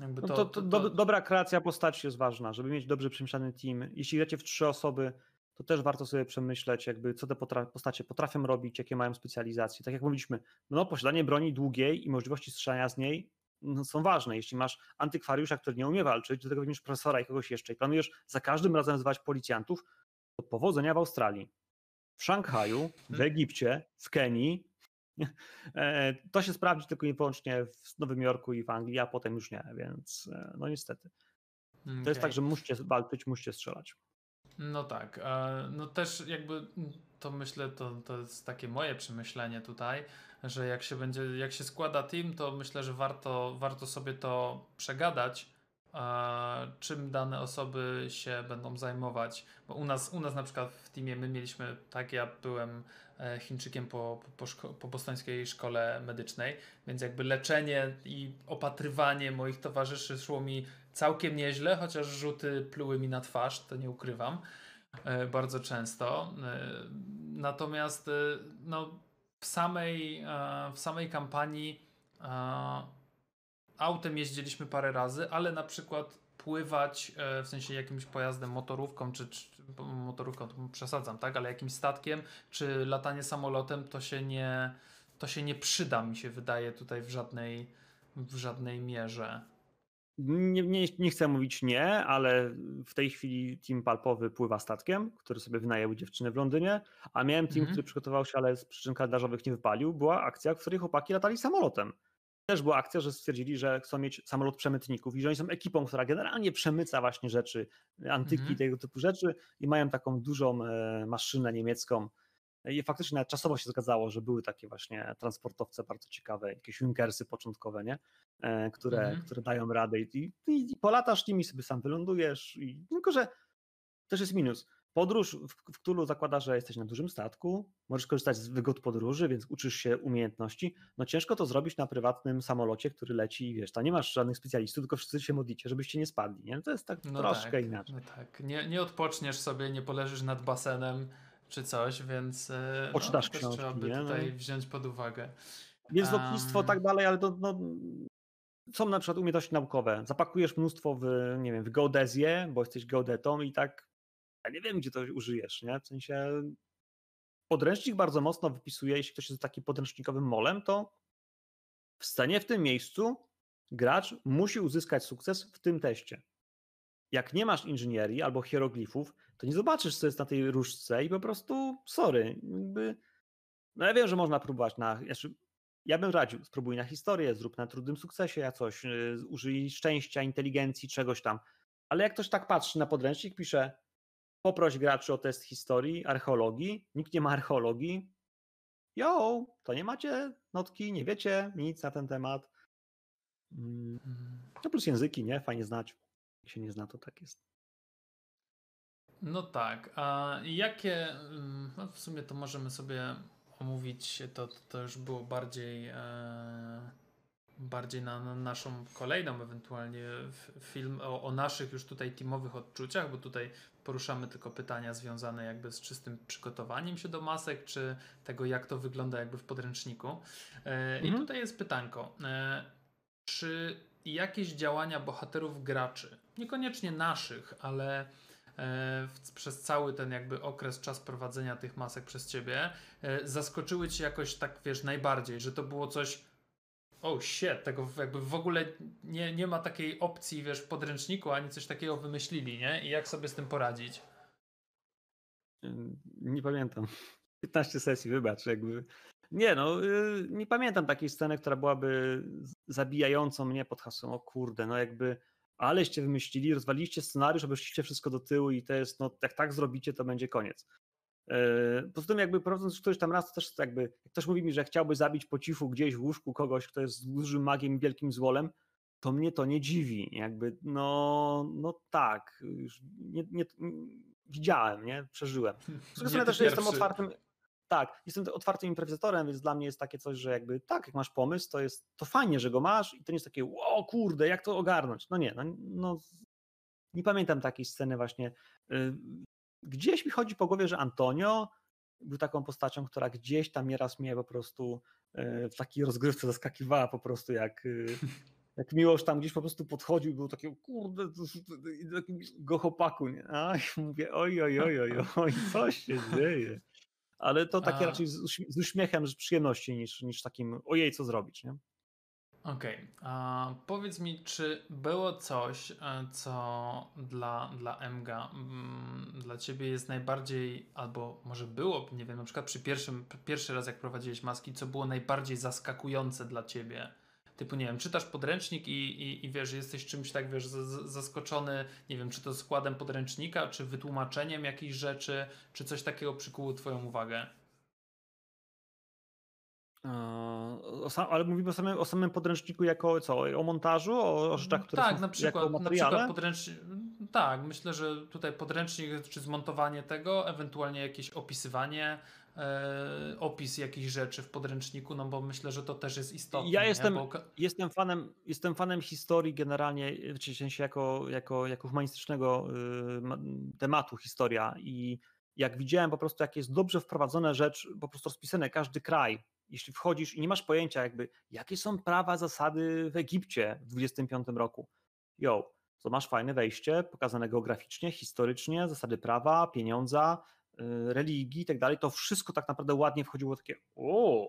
Jakby No to, to, do, dobra kreacja postaci jest ważna, żeby mieć dobrze przemyślany team. Jeśli gracie w trzy osoby, to też warto sobie przemyśleć, jakby co te potra- postacie potrafią robić, jakie mają specjalizacje. Tak jak mówiliśmy, no posiadanie broni długiej i możliwości strzelania z niej no, są ważne. Jeśli masz antykwariusza, który nie umie walczyć, do tego weźmiesz profesora i kogoś jeszcze i planujesz za każdym razem zwać policjantów, to powodzenia w Australii, w Szanghaju, w mhm. Egipcie, w Kenii. E, to się sprawdzi tylko i wyłącznie w Nowym Jorku i w Anglii, a potem już nie, więc e, no niestety. Okay. To jest tak, że musicie walczyć, musicie strzelać. No tak. E, no też jakby to myślę, to, to jest takie moje przemyślenie tutaj, że jak się będzie, jak się składa team, to myślę, że warto, warto sobie to przegadać, czym dane osoby się będą zajmować. Bo u nas, u nas na przykład w teamie my mieliśmy, tak, ja byłem e, Chińczykiem po, po, po bostońskiej szkole medycznej, więc jakby leczenie i opatrywanie moich towarzyszy szło mi całkiem nieźle, chociaż rzuty pluły mi na twarz, to nie ukrywam, e, bardzo często. E, natomiast no, w samej, w samej kampanii autem jeździliśmy parę razy, ale na przykład pływać e, w sensie jakimś pojazdem, motorówką, czy, czy motorówką to przesadzam, tak, ale jakimś statkiem, czy latanie samolotem, to się nie, to się nie przyda, mi się wydaje tutaj w żadnej, w żadnej mierze. Nie, nie, nie chcę mówić nie, ale w tej chwili team palpowy pływa statkiem, który sobie wynajął dziewczynę w Londynie, a miałem team, mm -hmm. który przygotował się, ale z przyczyn kalendarzowych nie wypalił. Była akcja, w której chłopaki latali samolotem też była akcja, że stwierdzili, że chcą mieć samolot przemytników i że oni są ekipą, która generalnie przemyca właśnie rzeczy, antyki, mhm. tego typu rzeczy i mają taką dużą e, maszynę niemiecką. I faktycznie nawet czasowo się zgadzało, że były takie właśnie transportowce bardzo ciekawe, jakieś Junkersy początkowe, nie? E, które, mhm. które dają radę i, i, i polatasz nimi, sobie sam wylądujesz. I, tylko, że też jest minus Podróż w, w Cthulhu zakłada, że jesteś na dużym statku, możesz korzystać z wygód podróży, więc uczysz się umiejętności. No ciężko to zrobić na prywatnym samolocie, który leci i wiesz, tam nie masz żadnych specjalistów, tylko wszyscy się modlicie, żebyście nie spadli. Nie? To jest tak no troszkę tak, inaczej. No tak, nie, nie odpoczniesz sobie, nie poleżysz nad basenem czy coś, więc e, Poczytasz no, książki, trzeba by nie? tutaj no. wziąć pod uwagę. Jest um... lotnictwo, tak dalej, ale to no, są na przykład umiejętności naukowe. Zapakujesz mnóstwo w, nie wiem, w geodezję, bo jesteś geodetą i tak ja nie wiem, gdzie to użyjesz, nie? W sensie podręcznik bardzo mocno wypisuje, jeśli ktoś jest takim podręcznikowym molem, to w scenie w tym miejscu gracz musi uzyskać sukces w tym teście. Jak nie masz inżynierii albo hieroglifów, to nie zobaczysz, co jest na tej różdżce i po prostu sorry. Jakby, no ja wiem, że można próbować na. Znaczy, ja bym radził, spróbuj na historię, zrób na trudnym sukcesie, ja coś, y, użyj szczęścia, inteligencji, czegoś tam. Ale jak ktoś tak patrzy na podręcznik, pisze Poproś graczy o test historii, archeologii. Nikt nie ma archeologii. Jo, to nie macie notki, nie wiecie nic na ten temat. Mm, no plus języki, nie? Fajnie znać. Jak się nie zna, to tak jest. No tak. A jakie, mm, no w sumie to możemy sobie omówić, to, to już było bardziej. E bardziej na, na, naszą kolejną ewentualnie film o, o, naszych już tutaj teamowych odczuciach, bo tutaj poruszamy tylko pytania związane jakby z czystym przygotowaniem się do masek, czy tego jak to wygląda jakby w podręczniku. E, mhm. I tutaj jest pytanko, e, czy jakieś działania bohaterów graczy, niekoniecznie naszych, ale e, w, przez cały ten jakby okres, czas prowadzenia tych masek przez ciebie, e, zaskoczyły cię jakoś tak, wiesz, najbardziej, że to było coś oh shit, tego jakby w ogóle nie, nie ma takiej opcji, wiesz, w podręczniku, ani coś takiego wymyślili, nie? I jak sobie z tym poradzić? Nie pamiętam. 15 sesji, wybacz, jakby. Nie, no, y, nie pamiętam takiej sceny, która byłaby zabijającą mnie pod hasłem, o kurde, no jakby, aleście wymyślili, rozwaliliście scenariusz, obeszliście wszystko do tyłu i to jest, no, jak tak zrobicie, to będzie koniec. E, poza tym jakby prowadząc któryś tam raz, to też jakby, jak ktoś mówi mi, że chciałby zabić po cichu gdzieś w łóżku kogoś, kto jest dużym magiem i wielkim złolem, to mnie to nie dziwi. Jakby, no, no tak, już nie, nie, widziałem, nie, przeżyłem. Z drugiej strony też jestem otwartym, tak, jestem otwartym improwizatorem, więc dla mnie jest takie coś, że jakby tak, jak masz pomysł, to jest to fajnie, że go masz i to nie jest takie, o kurde, jak to ogarnąć. No nie, no, no nie pamiętam takiej sceny właśnie. Y, gdzieś mi chodzi po głowie, że Antonio był taką postacią, która gdzieś tam nieraz mnie po prostu e, w takiej rozgrywce zaskakiwała po prostu jak, e, jak Miłosz tam gdzieś po prostu podchodził, był taki, kurde, taki gochopaku, nie? A mówię, oj, oj, oj, oj, oj, co się dzieje? Ale to takie A... raczej z, z uśmiechem, z przyjemności niż, niż takim, ojej, co zrobić, nie? Okej, okay. powiedz mi, czy było coś, e, co dla, dla MGA, mm, dla ciebie jest najbardziej, albo może było, nie wiem, na przykład przy pierwszym, pierwszy raz jak prowadziłeś maski, co było najbardziej zaskakujące dla ciebie? Typu, nie wiem, czytasz podręcznik i, i, i wiesz, jesteś czymś tak, wiesz, z, zaskoczony, nie wiem, czy to składem podręcznika, czy wytłumaczeniem jakichś rzeczy, czy coś takiego przykuło twoją uwagę? ale mówimy o samym, o samym podręczniku jako co? O montażu? O, o rzeczach, które tak, są na przykład, jako na przykład podręcznik. Tak, myślę, że tutaj podręcznik czy zmontowanie tego, ewentualnie jakieś opisywanie, e, opis jakichś rzeczy w podręczniku, no bo myślę, że to też jest istotne. Ja jestem, bo... jestem, fanem, jestem fanem historii generalnie, w sensie jako, jako, jako humanistycznego y, tematu historia i jak widziałem po prostu, jak jest dobrze wprowadzone rzecz, po prostu rozpisane każdy kraj, jeśli wchodzisz i nie masz pojęcia jakby, jakie są prawa, zasady w Egipcie w 25 roku. Jo, to masz fajne wejście, pokazane geograficznie, historycznie, zasady prawa, pieniądza, religii i tak dalej. To wszystko tak naprawdę ładnie wchodziło takie, o,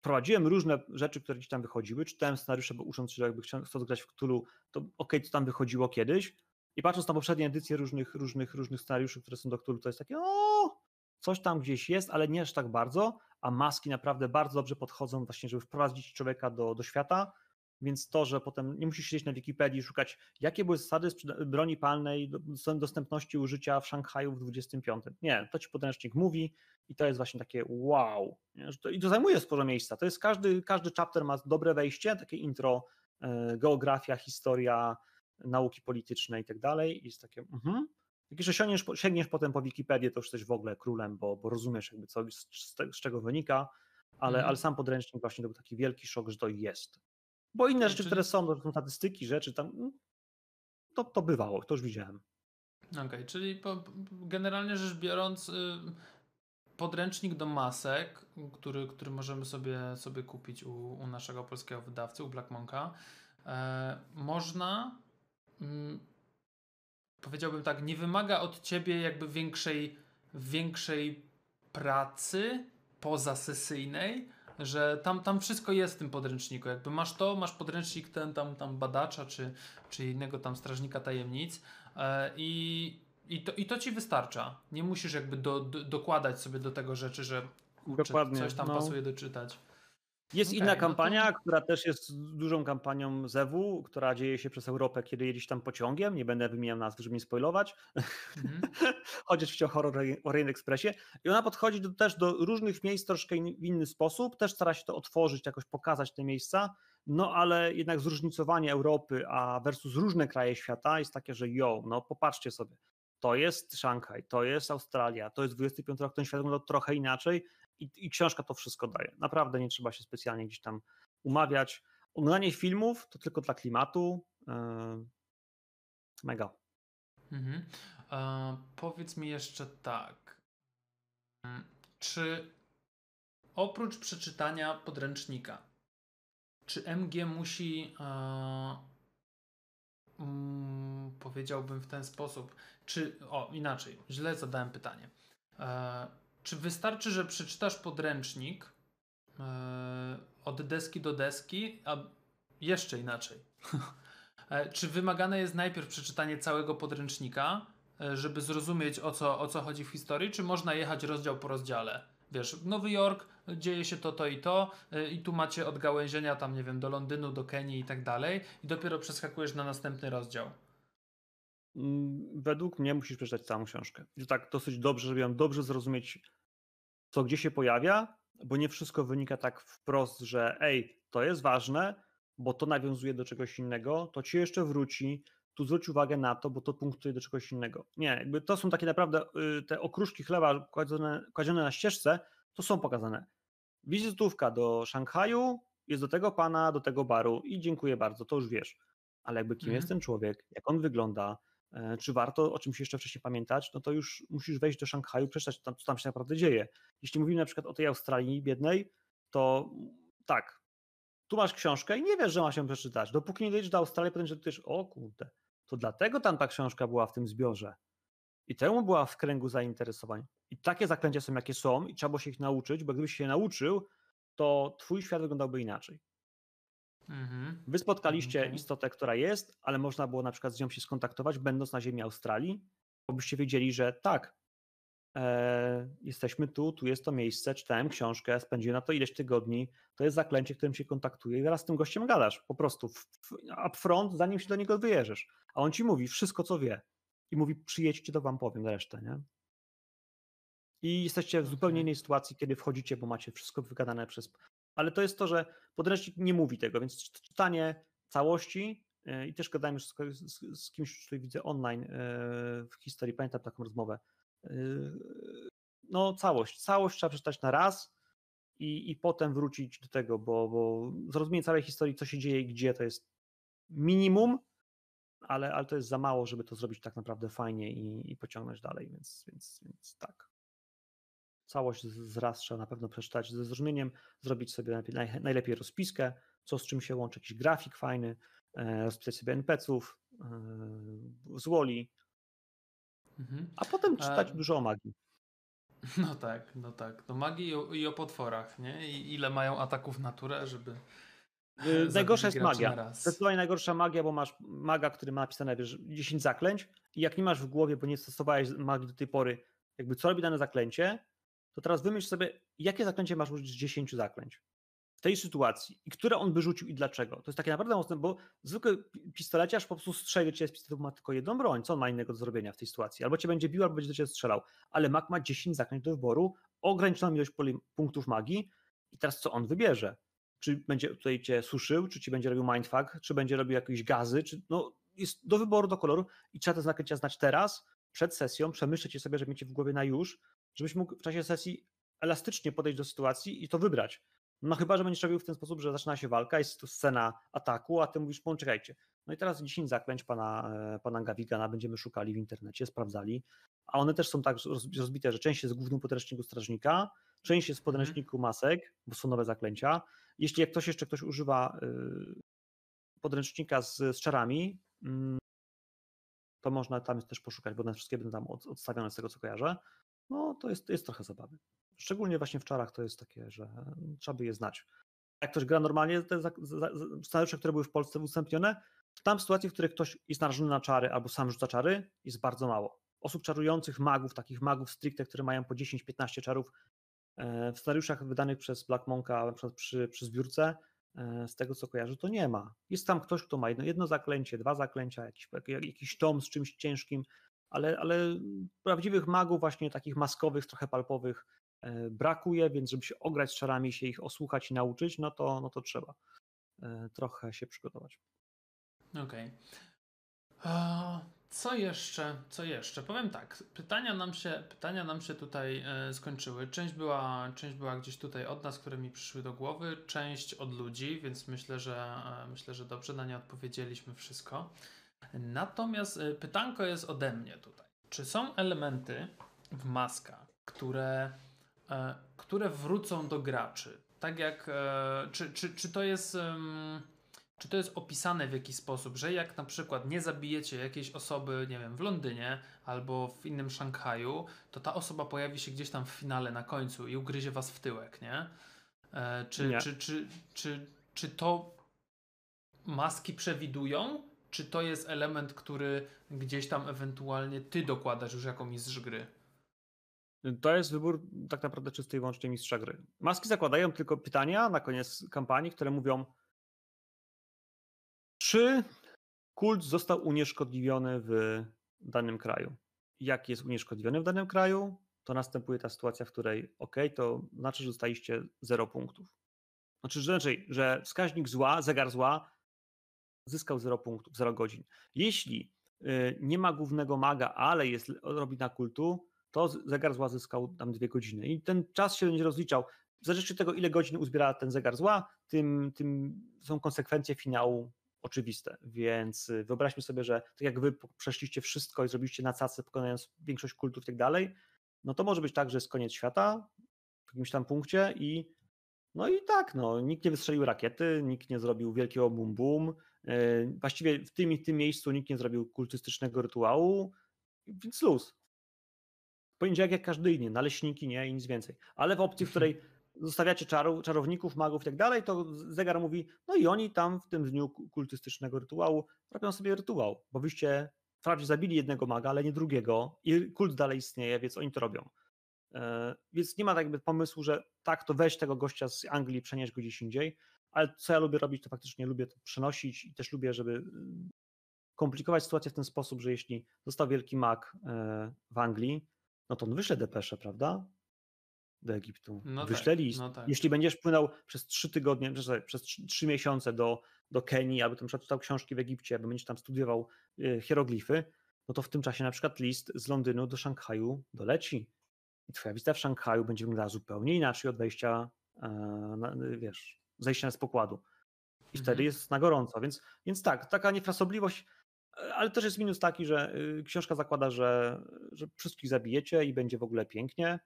prowadziłem różne rzeczy, które gdzieś tam wychodziły, czytałem scenariusze, bo ucząc się, jakby chcąc grać w Cthulhu, to okej, okay, to tam wychodziło kiedyś i patrząc na poprzednie edycje różnych, różnych, różnych scenariuszy, które są do Cthulhu, to jest takie, o, coś tam gdzieś jest, ale nie aż tak bardzo, a maski naprawdę bardzo dobrze podchodzą właśnie, żeby wprowadzić człowieka do, do świata, więc to, że potem nie musisz siedzieć na Wikipedii i szukać, jakie były zasady broni palnej, dostępności użycia w Szanghaju w 25. Nie, to ci podręcznik mówi i to jest właśnie takie wow. To, I to zajmuje sporo miejsca. To jest każdy, każdy chapter ma dobre wejście, takie intro, e, geografia, historia, nauki polityczne i tak dalej. I jest takie, mhm. Jak jeszcze sięgniesz, sięgniesz potem po Wikipedię, to już jesteś w ogóle królem, bo, bo rozumiesz jakby co, z, z, z czego wynika, ale, mm. ale sam podręcznik właśnie to był taki wielki szok, że to jest. Bo inne rzeczy, Czyli... które są, to są statystyki, rzeczy tam, mm, to, to bywało, to już widziałem. Okej, okay, czyli po, generalnie rzecz biorąc, y, podręcznik do masek, który, który możemy sobie, sobie kupić u, u naszego polskiego wydawcy, u Black Monka, e, można mm, powiedziałbym tak, nie wymaga od ciebie jakby większej, większej pracy pozasesyjnej, że tam, tam wszystko jest w tym podręczniku. Jakby masz to, masz podręcznik ten tam, tam badacza, czy, czy innego tam strażnika tajemnic e, i, i, to, i to ci wystarcza. Nie musisz jakby do, do, dokładać sobie do tego rzeczy, że kurczę, coś tam no. pasuje doczytać. Jest okay, inna kampania, no to... która też jest dużą kampanią Zewu, która dzieje się przez Europę, kiedy jedziesz tam pociągiem. Nie będę wymieniał nazwy, żeby nie spoilować. Mm -hmm. Chodzi oczywiście o Horror Orient Expressie. I ona podchodzi do, też do różnych miejsc troszkę in, w inny sposób. Też stara się to otworzyć, jakoś pokazać te miejsca. No ale jednak zróżnicowanie Europy a versus różne kraje świata jest takie, że jo, no popatrzcie sobie. To jest Szanghaj, to jest Australia, to jest 25 rok, ten świat wygląda trochę inaczej i, i książka to wszystko daje. Naprawdę nie trzeba się specjalnie gdzieś tam umawiać. Oglądanie filmów to tylko dla klimatu. Yy, mega. Mhm. E, powiedz mi jeszcze tak. Czy oprócz przeczytania podręcznika, czy MG musi, e, mm, powiedziałbym w ten sposób, czy, o inaczej, źle zadałem pytanie. E, czy wystarczy, że przeczytasz podręcznik yy, od deski do deski, a jeszcze inaczej? E, czy wymagane jest najpierw przeczytanie całego podręcznika, e, żeby zrozumieć o co, o co chodzi w historii, czy można jechać rozdział po rozdziale? Wiesz, Nowy Jork, dzieje się to, to i to, i tu macie odgałęzienia tam, nie wiem, do Londynu, do Kenii i tak dalej, i dopiero przeskakujesz na następny rozdział. Mm, według mnie musisz przeczytać całą książkę. I tak dosyć dobrze, żeby ją dobrze zrozumieć, co gdzie się pojawia, bo nie wszystko wynika tak wprost, że ej, to jest ważne, bo to nawiązuje do czegoś innego, to ci jeszcze wróci, tu zwróć uwagę na to, bo to punktuje do czegoś innego. Nie, jakby to są takie naprawdę y, te okruszki chleba kładzione, kładzione na ścieżce, to są pokazane. Wizytówka do Szanghaju jest do tego pana, do tego baru i dziękuję bardzo, to już wiesz. Ale jakby kim mm. jest ten człowiek, jak on wygląda, czy warto o czymś jeszcze wcześniej pamiętać, no to już musisz wejść do Szanghaju, przeczytać, tam, co tam się naprawdę dzieje. Jeśli mówimy na przykład o tej Australii biednej, to tak, tu masz książkę i nie wiesz, że masz ją przeczytać. Dopóki nie dojedziesz do Australii, potem że też, o kurde, to dlatego tam ta książka była w tym zbiorze. I temu była w kręgu zainteresowań. I takie zaklęcia są, jakie są, i trzeba było się ich nauczyć, bo gdybyś się nauczył, to twój świat wyglądałby inaczej. Mhm. Wy spotkaliście okay. istotę, która jest, ale można było na przykład z nią się skontaktować, będąc na ziemi Australii, bo byście wiedzieli, że tak, e, jesteśmy tu, tu jest to miejsce, czytałem książkę, spędziłem na to ileś tygodni, to jest zaklęcie, którym się kontaktuje i teraz z tym gościem gadasz, po prostu w, w, upfront, zanim się do niego wyjeżdżasz. A on ci mówi wszystko, co wie. I mówi, przyjedźcie, to wam powiem resztę, nie? I jesteście w zupełnie innej sytuacji, kiedy wchodzicie, bo macie wszystko wygadane przez. Ale to jest to, że podręcznik nie mówi tego, więc czytanie całości e, i też gadałem już z, z, kimś, który widzę online e, w historii, pamiętam taką rozmowę. E, no, całość. Całość trzeba przeczytać na raz i, i potem wrócić do tego, bo, bo zrozumienie całej historii, co się dzieje i gdzie, to jest minimum, ale, ale to jest za mało, żeby to zrobić tak naprawdę fajnie i, i pociągnąć dalej, więc, więc, więc tak całość z raz trzeba na pewno przeczytać ze zrozumieniem, zrobić sobie najlepiej, najlepiej rozpiskę, co z czym się łączy, jakiś grafik fajny, e, rozpisać sobie NPC-ów e, z Woli, mhm. a potem czytać a... dużo o magii. No tak, no tak. No magii i o, i o potworach, nie? I ile mają ataków naturę, żeby e, Najgorsza jest magia. Zdecydowanie najgorsza magia, bo masz maga, który ma napisane wiesz, 10 zaklęć i jak nie masz w głowie, bo nie stosowałeś magii do tej pory, jakby co robi dane zaklęcie, to teraz wymyśl sobie, jakie zaklęcie masz użyć z 10 zaklęć w tej sytuacji i które on by rzucił i dlaczego. To jest takie naprawdę mocne, bo zwykły pistoleciarz po prostu strzeli cię z pistoletu, ma tylko jedną broń. Co on ma innego do zrobienia w tej sytuacji? Albo cię będzie bił, albo będzie do ciebie strzelał. Ale mag ma 10 zaklęć do wyboru, ograniczoną ilość punktów magii i teraz co on wybierze? Czy będzie tutaj cię suszył, czy ci będzie robił mindfuck, czy będzie robił jakieś gazy, czy no jest do wyboru, do koloru i trzeba te zaklęcia znać teraz, przed sesją, przemyśleć je sobie, żeby mieć je w głowie na już, żebyś mógł w czasie sesji elastycznie podejść do sytuacji i to wybrać. No chyba, że będziesz robił w ten sposób, że zaczyna się walka, jest tu scena ataku, a ty mówisz, poczekajcie. No i teraz 10 zaklęć pana, e, pana Gawigana będziemy szukali w internecie, sprawdzali, a one też są tak rozbite, że część jest w głównym podręczniku strażnika, część jest w mhm. podręczniku masek, bo są nowe zaklęcia. Jeśli jak ktoś jeszcze ktoś używa y, podręcznika z, z czarami, mm, to można tam też poszukać, bo one wszystkie będą tam odstawione z tego, co kojarzę no to jest, jest trochę zabawy. Szczególnie właśnie w czarach to jest takie, że trzeba by je znać. Jak ktoś gra normalnie, te scenariusze, które były w Polsce udostępnione, tam sytuacji, w których ktoś jest narażony na czary albo sam rzuca czary, jest bardzo mało. Osób czarujących, magów, takich magów stricte, które mają po 10-15 czarów, e, w scenariuszach wydanych przez Black Monka, na przykład przy, przy zbiórce, e, z tego co kojarzę, to nie ma. Jest tam ktoś, kto ma jedno, jedno zaklęcie, dwa zaklęcia, jakiś, jakiś tom z czymś ciężkim, ale, ale prawdziwych magów, właśnie takich maskowych, trochę palpowych e, brakuje, więc żeby się ograć z czarami, się ich osłuchać i nauczyć, no to, no to trzeba e, trochę się przygotować. Okej. Okay. Co jeszcze? Co jeszcze? Powiem tak, pytania nam się, pytania nam się tutaj e, skończyły. Część była, część była gdzieś tutaj od nas, które mi przyszły do głowy, część od ludzi, więc myślę, że myślę, że dobrze na nie odpowiedzieliśmy wszystko. Natomiast y, pytanko jest ode mnie tutaj. Czy są elementy w maskach, które, e, które wrócą do graczy? Tak jak, e, czy, czy, czy to jest... Czy to jest opisane w jakiś sposób, że jak na przykład nie zabijecie jakiejś osoby, nie wiem, w Londynie albo w innym Szanghaju, to ta osoba pojawi się gdzieś tam w finale na końcu i ugryzie was w tyłek, nie? E, czy, nie. Czy, czy, czy, czy to maski przewidują? Czy to jest element, który gdzieś tam ewentualnie ty dokładasz już jako mistrz gry? To jest wybór tak naprawdę czysty i wyłącznie mistrza gry. Maski zakładają tylko pytania na koniec kampanii, które mówią czy kult został unieszkodliwiony w danym kraju. Jak jest unieszkodliwiony w danym kraju, to następuje ta sytuacja, w której ok, to znaczy, że dostaliście 0 punktów. Znaczy, że, znaczy, że wskaźnik zła, zegar zła zyskał 0 punktów, 0 godzin. Jeśli y, nie ma głównego maga, ale jest, robi na kultu, to zegar zła zyskał tam 2 godziny. I ten czas się będzie rozliczał. W zależności od tego, ile godzin uzbiera ten zegar zła, tym, tym są konsekwencje finału oczywiste. Więc y, wyobraźmy sobie, że tak jak wy przeszliście wszystko i zrobiliście na cacy, pokonając większość kultów i tak dalej, no to może być tak, że jest koniec świata w jakimś tam punkcie i No i tak, no, nikt nie wystrzelił rakiety, nikt nie zrobił wielkiego bum bum. E, właściwie w tym i tym miejscu nikt nie zrobił kultystycznego rytuału, więc luz. Poniedziałek jak każdy inny, naleśniki nie i nic więcej. Ale w opcji, w której zostawiacie czaru, czarowników, magów i tak dalej, to zegar mówi, no i oni tam w tym dniu kultystycznego rytuału robią sobie rytuał, bo wyście wprawdzie zabili jednego maga, ale nie drugiego i kult dalej istnieje, więc oni to robią. E, więc nie ma tak jakby pomysłu, że tak, to weź tego gościa z Anglii, przenieść go gdzieś indziej, ale co ja lubię robić, to faktycznie lubię to przenosić i też lubię, żeby mm, komplikować sytuację w ten sposób, że jeśli został wielki mag e, w Anglii, no to on wyśle depeszę, prawda? Do Egiptu. No wyśle tak, list. no tak. Jeśli będziesz płynął przez trzy tygodnie, przez trzy miesiące do, do Kenii, albo tam przeczytał książki w Egipcie, albo będziesz tam studiował e, hieroglify, no to w tym czasie na przykład list z Londynu do Szanghaju doleci. I twoja wizyta w Szanghaju będzie wyglądała zupełnie inaczej od wejścia, e, wiesz, zejścia z pokładu. I wtedy mhm. jest na gorąco. Więc, więc tak, taka niefrasobliwość, e, ale też jest minus taki, że y, książka zakłada, że, że wszystkich zabijecie i będzie w ogóle pięknie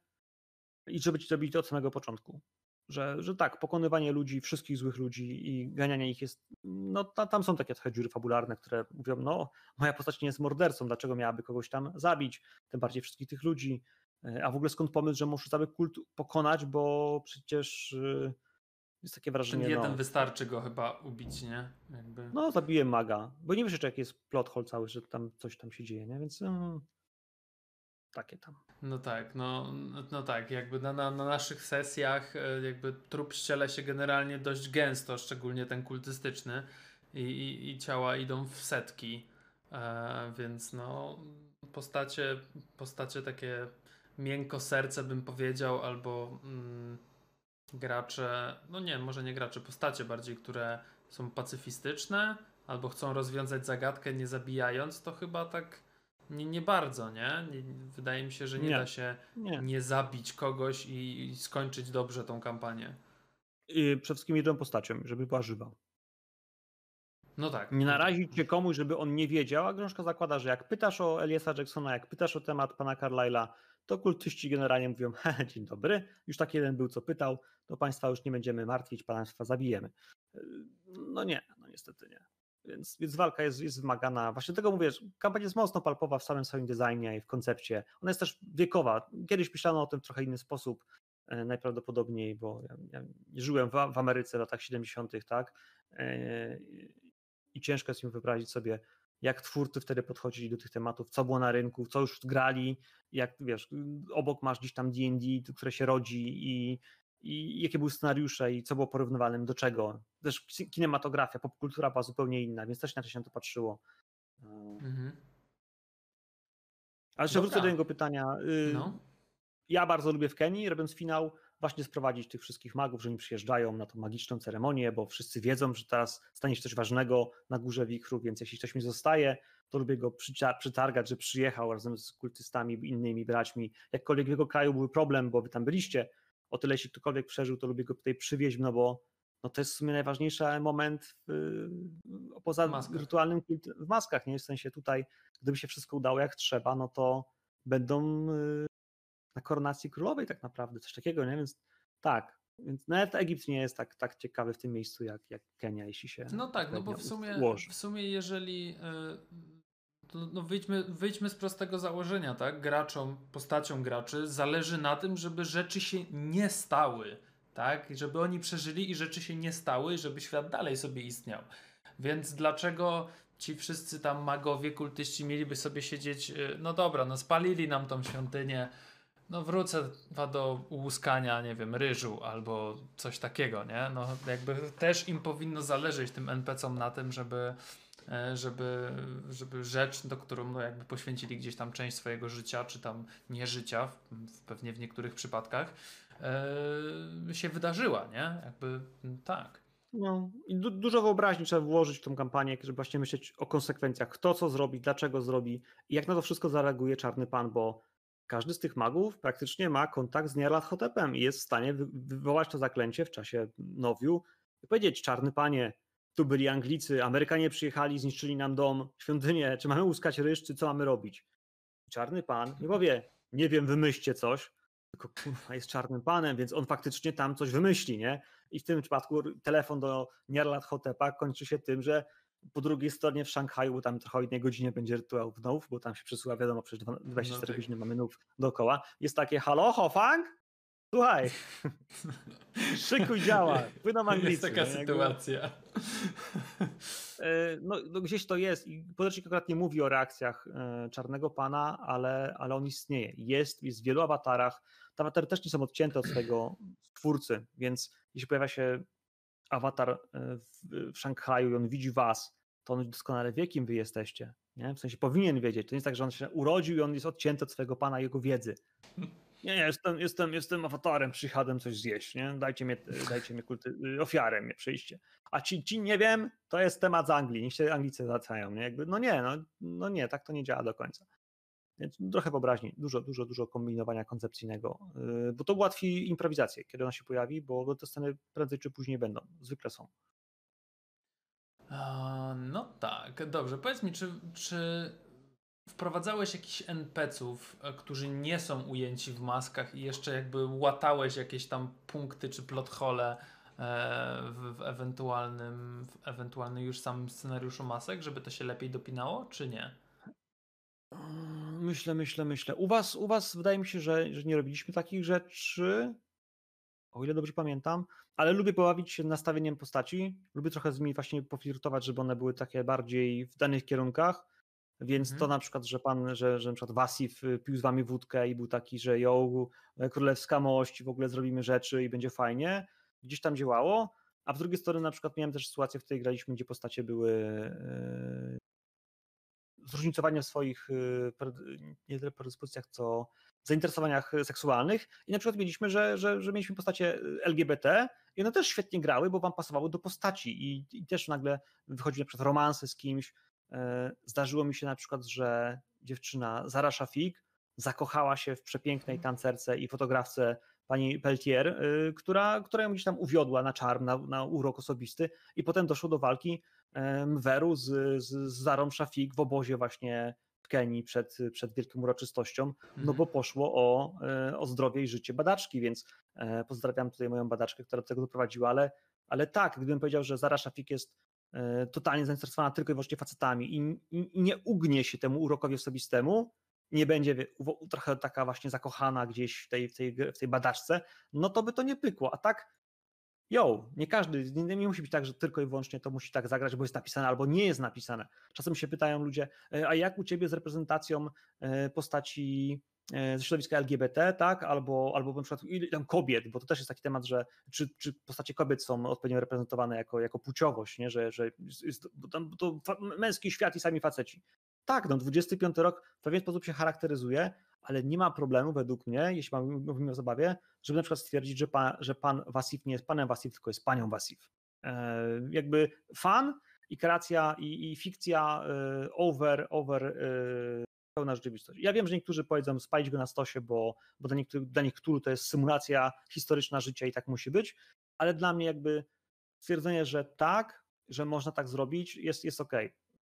i żeby ci zrobili to od samego początku. Że, że tak, pokonywanie ludzi, wszystkich złych ludzi i ganianie ich jest, no tam są takie trochę dziury fabularne, które mówią, no moja postać nie jest mordercą, dlaczego miałaby kogoś tam zabić, tym bardziej wszystkich tych ludzi, e, a w ogóle skąd pomysł, że muszę cały kult pokonać, bo przecież y, jest takie wrażenie. Ten jeden no, wystarczy go chyba ubić, nie? Jakby... No, zabiłem maga. Bo nie wiesz jeszcze, jaki jest plot hole cały, że tam coś tam się dzieje, nie? Więc no, takie tam. No tak, no, no tak, jakby na, na, na naszych sesjach e, jakby trup ściele się generalnie dość gęsto, szczególnie ten kultystyczny i, i, i ciała idą w setki, e, więc no postacie, postacie takie miękko serce bym powiedział, albo mm, gracze, no nie, może nie gracze, postacie bardziej, które są pacyfistyczne albo chcą rozwiązać zagadkę nie zabijając, to chyba tak nie, nie bardzo, nie? nie wydaje mi się, że nie, nie. da się nie. nie. zabić kogoś i, i, skończyć dobrze tą kampanię. I przede wszystkim jedną postacią, żeby była żywa. No tak. Nie narazić się komuś, żeby on nie wiedział, a książka zakłada, że jak pytasz o Eliasa Jacksona, jak pytasz o temat pana Carlyle'a, to kultyści generalnie mówią, dzień dobry, już taki jeden był, co pytał, to państwa już nie będziemy martwić, państwa zabijemy. No nie, no niestety nie. Więc, więc walka jest, jest wymagana. Właśnie tego mówię, że kampania jest mocno palpowa w samym swoim designie i w koncepcie. Ona jest też wiekowa. Kiedyś myślano o tym w trochę inny sposób, e, najprawdopodobniej, bo ja, ja żyłem w, w, Ameryce w latach 70., tak? E, I ciężko jest mi wyobrazić sobie, jak twórcy wtedy podchodzili do tych tematów, co było na rynku, co już grali, jak wiesz, obok masz gdzieś tam D&D, które się rodzi i, i jakie były scenariusze i co było porównywalnym do czego. Też kinematografia, popkultura była zupełnie inna, więc też inaczej się na to patrzyło. Mhm. Ale jeszcze wrócę do jego pytania. Y, no. Ja bardzo lubię w Kenii, robiąc finał, właśnie sprowadzić tych wszystkich magów, że oni przyjeżdżają na tą magiczną ceremonię, bo wszyscy wiedzą, że teraz stanie się coś ważnego na górze wichru, więc jeśli ktoś mi zostaje, to lubię go przytargać, że przyjechał razem z kultystami, innymi braćmi. Jakkolwiek w jego kraju był problem, bo wy tam byliście, o tyle jeśli ktokolwiek przeżył, to lubię go tutaj przywieźć, no bo no to jest w sumie najważniejszy moment w, poza maskach. rytualnym w maskach, nie? W sensie tutaj, gdyby się wszystko udało jak trzeba, no to będą y, na koronacji królowej tak naprawdę, coś takiego, nie? Więc tak, więc nawet Egipt nie jest tak, tak ciekawy w tym miejscu jak, jak Kenia, jeśli się. No tak, no bo w sumie, w sumie jeżeli. Yy, no wyjdźmy, wyjdźmy z prostego założenia, tak? Graczom, postaciom graczy zależy na tym, żeby rzeczy się nie stały, tak? Żeby oni przeżyli i rzeczy się nie stały, i żeby świat dalej sobie istniał. Więc dlaczego ci wszyscy tam magowie, kultyści mieliby sobie siedzieć, y, no dobra, no spalili nam tą świątynię, no wrócę do łuskania, nie wiem, ryżu albo coś takiego, nie? No jakby też im powinno zależeć tym NPC-om na tym, żeby, e, żeby, żeby rzecz, do którą no jakby poświęcili gdzieś tam część swojego życia, czy tam nie życia, pewnie w niektórych przypadkach, e, się wydarzyła, nie? Jakby tak. No, i du dużo wyobraźni trzeba włożyć w tą kampanię, żeby właśnie myśleć o konsekwencjach, kto co zrobi, dlaczego zrobi i jak na to wszystko zareaguje Czarny Pan, bo każdy z tych magów praktycznie ma kontakt z Nyarlathotepem i jest w stanie wywołać to zaklęcie w czasie nowiu i powiedzieć, czarny panie, tu byli Anglicy, Amerykanie przyjechali, zniszczyli nam dom, świątynię, czy mamy łuskać ryż, czy co mamy robić? Czarny pan nie powie, nie wiem, wymyślcie coś, tylko kurwa jest czarnym panem, więc on faktycznie tam coś wymyśli, nie? I w tym przypadku telefon do Nierlat Hotepa kończy się tym, że po drugiej stronie w Szanghaju tam trochę o jednej godzinie będzie rytuał nów, bo tam się przesyła, wiadomo, przez 24 no tak. godziny mamy nów dookoła. Jest takie halo, Hofang? Słuchaj, szykuj działa, płyną anglicy. Jest taka sytuacja. E, no, no, gdzieś to jest i podręcznik akurat nie mówi o reakcjach e, Czarnego Pana, ale, ale on istnieje. Jest, jest w wielu awatarach. Te awatary też nie są odcięte od swojego twórcy, więc jeśli pojawia się awatar e, w, Szanghaju i on widzi was, to on doskonale wie, kim wy jesteście. Nie? W sensie powinien wiedzieć. To nie jest tak, że on się urodził i on jest odcięty od swojego pana jego wiedzy. Nie, nie, jestem, jestem, jestem awatarem, przyjechałem coś zjeść, nie? Dajcie mi, dajcie mi kulty, y, ofiarę mnie przyjście. A ci, ci nie wiem, to jest temat z Anglii, niech się Anglicy zwracają, nie? Jakby, no nie, no, no nie, tak to nie działa do końca. Więc trochę wyobraźni, dużo, dużo, dużo kombinowania koncepcyjnego, yy, bo to ułatwi improwizację, kiedy ona się pojawi, bo te sceny prędzej czy później będą, zwykle są. No tak, dobrze. Powiedz mi, czy, czy wprowadzałeś jakichś NPC-ów, e, którzy nie są ujęci w maskach i jeszcze jakby łatałeś jakieś tam punkty czy plot hole w, w, ewentualnym, w ewentualnym już samym scenariuszu masek, żeby to się lepiej dopinało, czy nie? Myślę, myślę, myślę. U was, u was wydaje mi się, że, że nie robiliśmy takich rzeczy, o ile dobrze pamiętam, ale lubię pobawić się nastawieniem postaci. Lubię trochę z nimi właśnie poflirtować, żeby one były takie bardziej w danych kierunkach. Więc mhm. to na przykład, że pan, że, że na przykład Wasif y, pił z wami wódkę i był taki, że ją e, królewska mość, w ogóle zrobimy rzeczy i będzie fajnie, gdzieś tam działało. A z drugiej strony na przykład miałem też sytuację, w której graliśmy, gdzie postacie były zróżnicowane w swoich yy, nie tyle predyspozycjach, co zainteresowaniach seksualnych. I na przykład mieliśmy, że, że, że mieliśmy postacie LGBT i one też świetnie grały, bo wam pasowały do postaci. I, i też nagle wychodziły na przykład romanse z kimś, E, zdarzyło mi się na przykład, że dziewczyna Zara Shafik zakochała się w przepięknej mhm. tancerce i fotografce pani Peltier, y, która, która ją gdzieś tam uwiodła na czarm, na, na urok osobisty. I potem doszło do walki Mweru z, z, z Zarą Shafik w obozie właśnie w Kenii przed, przed wielką uroczystością, no bo mhm. poszło o, e, o zdrowie i życie badaczki, więc e, pozdrawiam tutaj moją badaczkę, która do tego doprowadziła, ale, ale tak, gdybym powiedział, że Zara Shafik jest E, totalnie zainteresowana tylko i wyłącznie facetami i, i, i nie ugnie się temu urokowi osobistemu, nie będzie trochę taka właśnie zakochana gdzieś w tej, w tej, w tej badaczce, no to by to nie pykło. A tak, jo, nie każdy, nie, nie, musi być tak, że tylko i wyłącznie to musi tak zagrać, bo jest napisane albo nie jest napisane. Czasem się pytają ludzie, e, a jak u ciebie z reprezentacją e, postaci ze środowiska LGBT, tak, albo, albo na przykład tam kobiet, bo to też jest taki temat, że czy, czy postacie kobiet są odpowiednio reprezentowane jako, jako płciowość, nie? że, że jest, bo tam, to męski świat i sami faceci. Tak, no 25 rok w pewien sposób się charakteryzuje, ale nie ma problemu według mnie, jeśli mówimy o zabawie, żeby na przykład stwierdzić, że pan, że pan Wasif nie jest panem Wasif, tylko jest panią Wasif. E, jakby fan i kreacja i, i fikcja e, over, over e, pełna rzeczywistość. Ja wiem, że niektórzy powiedzą spalić go na stosie, bo, bo dla, niektórych, dla niektórych to jest symulacja historyczna życia i tak musi być, ale dla mnie jakby stwierdzenie, że tak, że można tak zrobić jest, jest ok.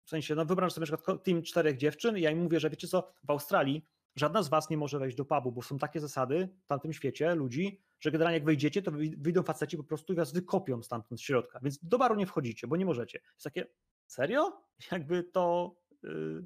W sensie, no wyobraź sobie na przykład team czterech dziewczyn i ja im mówię, że wiecie co, w Australii żadna z was nie może wejść do pubu, bo są takie zasady w tamtym świecie ludzi, że generalnie jak wejdziecie, to wyjdą faceci po prostu i was wykopią stamtąd z środka, więc do baru nie wchodzicie, bo nie możecie. Jest takie, serio? Jakby to... Yy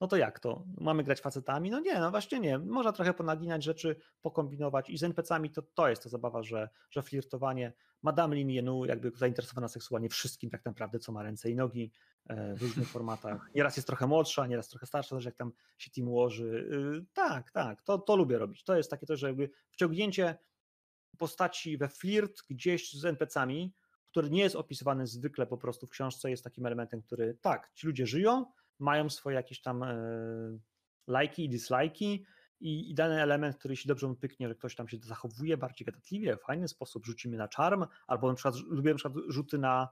no to jak to? Mamy grać facetami? No nie, no właśnie nie. Można trochę ponaginać rzeczy, pokombinować i z NPC-ami to, to jest ta zabawa, że, że flirtowanie. Madame Lin Yenu jakby zainteresowana seksualnie wszystkim tak naprawdę, co ma ręce i nogi e, w różnych formatach. Nieraz jest trochę młodsza, nieraz trochę starsza, też jak tam się team ułoży. Y, tak, tak, to, to lubię robić. To jest takie to, że jakby wciągnięcie postaci we flirt gdzieś z NPC-ami, który nie jest opisywany zwykle po prostu w książce, jest takim elementem, który tak, ci ludzie żyją, mają swoje jakieś tam e, lajki i dislajki i, i dany element, który się dobrze pyknie, że ktoś tam się zachowuje bardziej gadatliwie, w fajny sposób, rzucimy na charm, albo na przykład lubię na przykład rzuty na,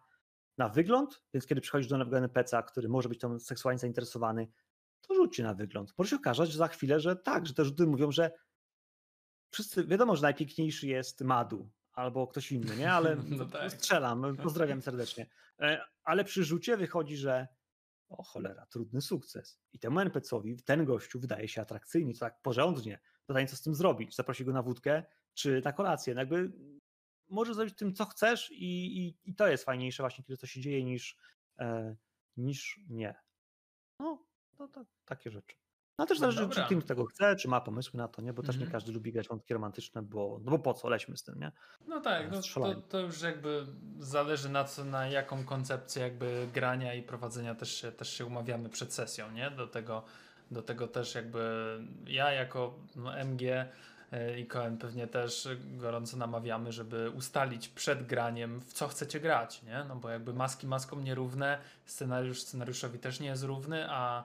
na wygląd, więc kiedy przychodzisz do nowego NPC-a, który może być tam seksualnie zainteresowany, to rzućcie na wygląd. Może się okazać że za chwilę, że tak, że te rzuty mówią, że wszyscy, wiadomo, że najpiękniejszy jest Madu, albo ktoś inny, nie? Ale no tak. strzelam, pozdrawiam serdecznie. E, ale przy rzucie wychodzi, że o cholera, trudny sukces. I temu NPC-owi ten gościu wydaje się atrakcyjny, to tak porządnie. Pytanie, co z tym zrobić? Zaprosi go na wódkę, czy na kolację? No jakby możesz zrobić tym, co chcesz i, i, i, to jest fajniejsze właśnie, kiedy to się dzieje, niż, e, niż nie. No, to, to, takie rzeczy. No też zależy, Dobra. czy team tego chce, czy ma pomysły na to, nie? Bo też nie mhm. każdy lubi grać wątki romantyczne, bo, no bo po co, lećmy z tym, nie? No tak, no to, to, już jakby zależy na co, na jaką koncepcję jakby grania i prowadzenia też się, też się umawiamy przed sesją, nie? Do tego, do tego też jakby ja jako no, MG e, i Koen pewnie też gorąco namawiamy, żeby ustalić przed graniem, w co chcecie grać, nie? No bo jakby maski maską nierówne, scenariusz scenariuszowi też nie jest równy, a E,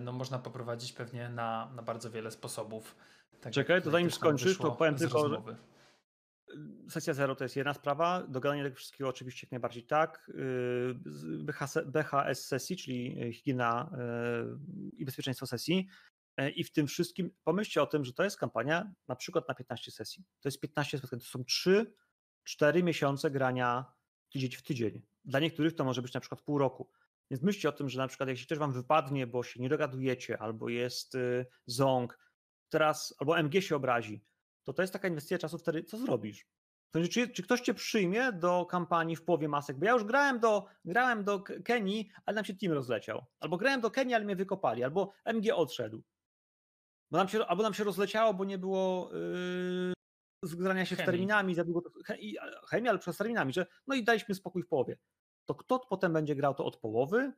no można poprowadzić pewnie na, na bardzo wiele sposobów. Tak Czekaj, to zanim skończysz, to powiem tylko, że sesja zero to jest jedna sprawa, dogadanie tego wszystkiego oczywiście jak najbardziej tak. Y, BHS sesji, czyli higiena y, i bezpieczeństwo sesji. E, I w tym wszystkim pomyślcie o tym, że to jest kampania na przykład na 15 sesji. To jest 15 spotkań, to są 3-4 miesiące grania tydzień w tydzień. Dla niektórych to może być na przykład pół roku. Więc myślcie o tym, że na przykład jeśli też wam wypadnie, bo się nie dogadujecie, albo jest y, ząg, teraz, albo MG się obrazi, to to jest taka inwestycja czasu wtedy, co zrobisz? Czy, czy ktoś cię przyjmie do kampanii w połowie masek? Bo ja już grałem do, grałem do Kenii, ale nam się team rozleciał. Albo grałem do Kenii, ale mnie wykopali, albo MG odszedł. Bo nam się, albo nam się rozleciało, bo nie było yy, zgrania się Chemii. z terminami, za długo. Chemia, ale przez terminami, że no i daliśmy spokój w połowie to kto potem będzie grał to od połowy,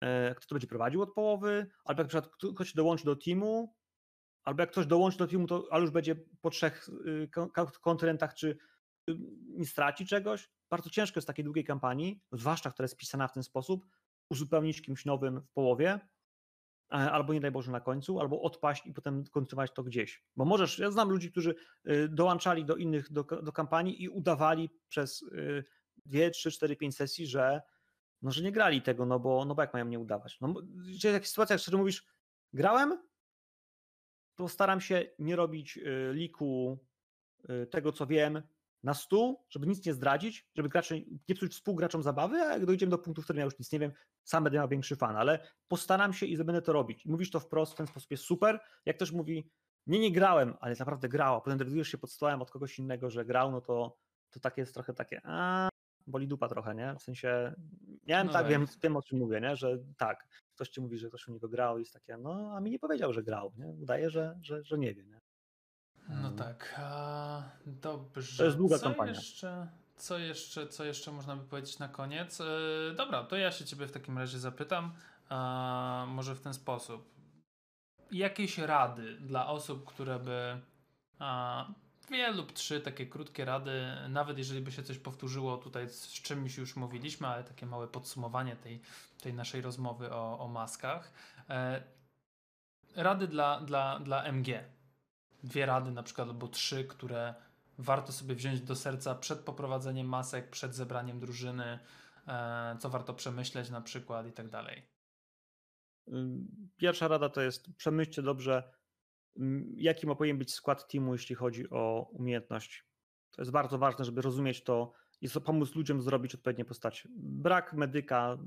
e, kto to będzie prowadził od połowy, albo jak na przykład ktoś dołączy do teamu, albo jak ktoś dołączy do teamu, to ale już będzie po trzech y, kontynentach, czy y, nie straci czegoś. Bardzo ciężko jest w takiej długiej kampanii, zwłaszcza która jest pisana w ten sposób, uzupełnić kimś nowym w połowie, e, albo nie daj Boże na końcu, albo odpaść i potem kontynuować to gdzieś. Bo możesz, ja znam ludzi, którzy y, dołączali do innych, do, do kampanii i udawali przez dwie, trzy, cztery, pięć sesji, że, no, że nie grali tego, no bo, no bo jak mają nie udawać? No, jest jakaś sytuacja, w której mówisz, grałem, to staram się nie robić y, liku y, tego, co wiem, na stół, żeby nic nie zdradzić, żeby gracze, nie psuć współgraczom zabawy, a jak dojdziemy do punktu, w którym ja już nic nie wiem, sam będę miał większy fan, ale postaram się i będę to robić. Mówisz to wprost, w ten sposób jest super. Jak też mówi, nie, nie grałem, ale naprawdę grał, a potem dowiadujesz się pod stołem od kogoś innego, że grał, no to, to tak jest trochę takie, a boli dupa trochę, nie? W sensie, miałem no tak, wiem, wiem o czym mówię, nie? Że tak, ktoś ci mówi, że ktoś u niego grał i jest takie, no, a mi nie powiedział, że grał, nie? Udaje, że, że, że nie wie, nie? No mm. tak, a, dobrze. To jest długa co kampania. Jeszcze, co, jeszcze, co jeszcze można by powiedzieć na koniec? Yy, dobra, to ja się ciebie w takim razie zapytam, a, może w ten sposób. Jakieś rady dla osób, które by a, dwie lub trzy takie krótkie rady, nawet jeżeli by się coś powtórzyło tutaj, z czymś już mówiliśmy, ale takie małe podsumowanie tej, tej naszej rozmowy o, o maskach. E, rady dla, dla, dla MG. Dwie rady na przykład, albo trzy, które warto sobie wziąć do serca przed poprowadzeniem masek, przed zebraniem drużyny, e, co warto przemyśleć na przykład i tak dalej. Pierwsza rada to jest przemyślcie dobrze, jaki ma powinien być skład teamu, jeśli chodzi o umiejętność. To jest bardzo ważne, żeby rozumieć to i pomóc ludziom zrobić odpowiednie postacie. Brak medyka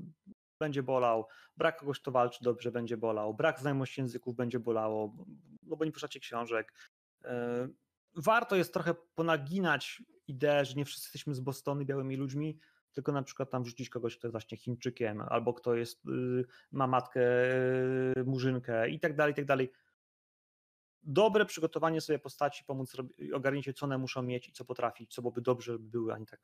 będzie bolał, brak kogoś, kto walczy dobrze będzie bolał, brak znajomości języków będzie bolało, no bo nie piszecie książek. E, warto jest trochę ponaginać ideę, że nie wszyscy jesteśmy z Bostonu białymi ludźmi, tylko na przykład tam wrzucić kogoś, kto jest właśnie Chińczykiem, albo kto jest, y, ma matkę y, murzynkę i tak dalej, i tak dalej dobre przygotowanie sobie postaci, pomóc ogarnięcie, co one muszą mieć i co potrafić, co byłoby dobrze, żeby były, a nie tak,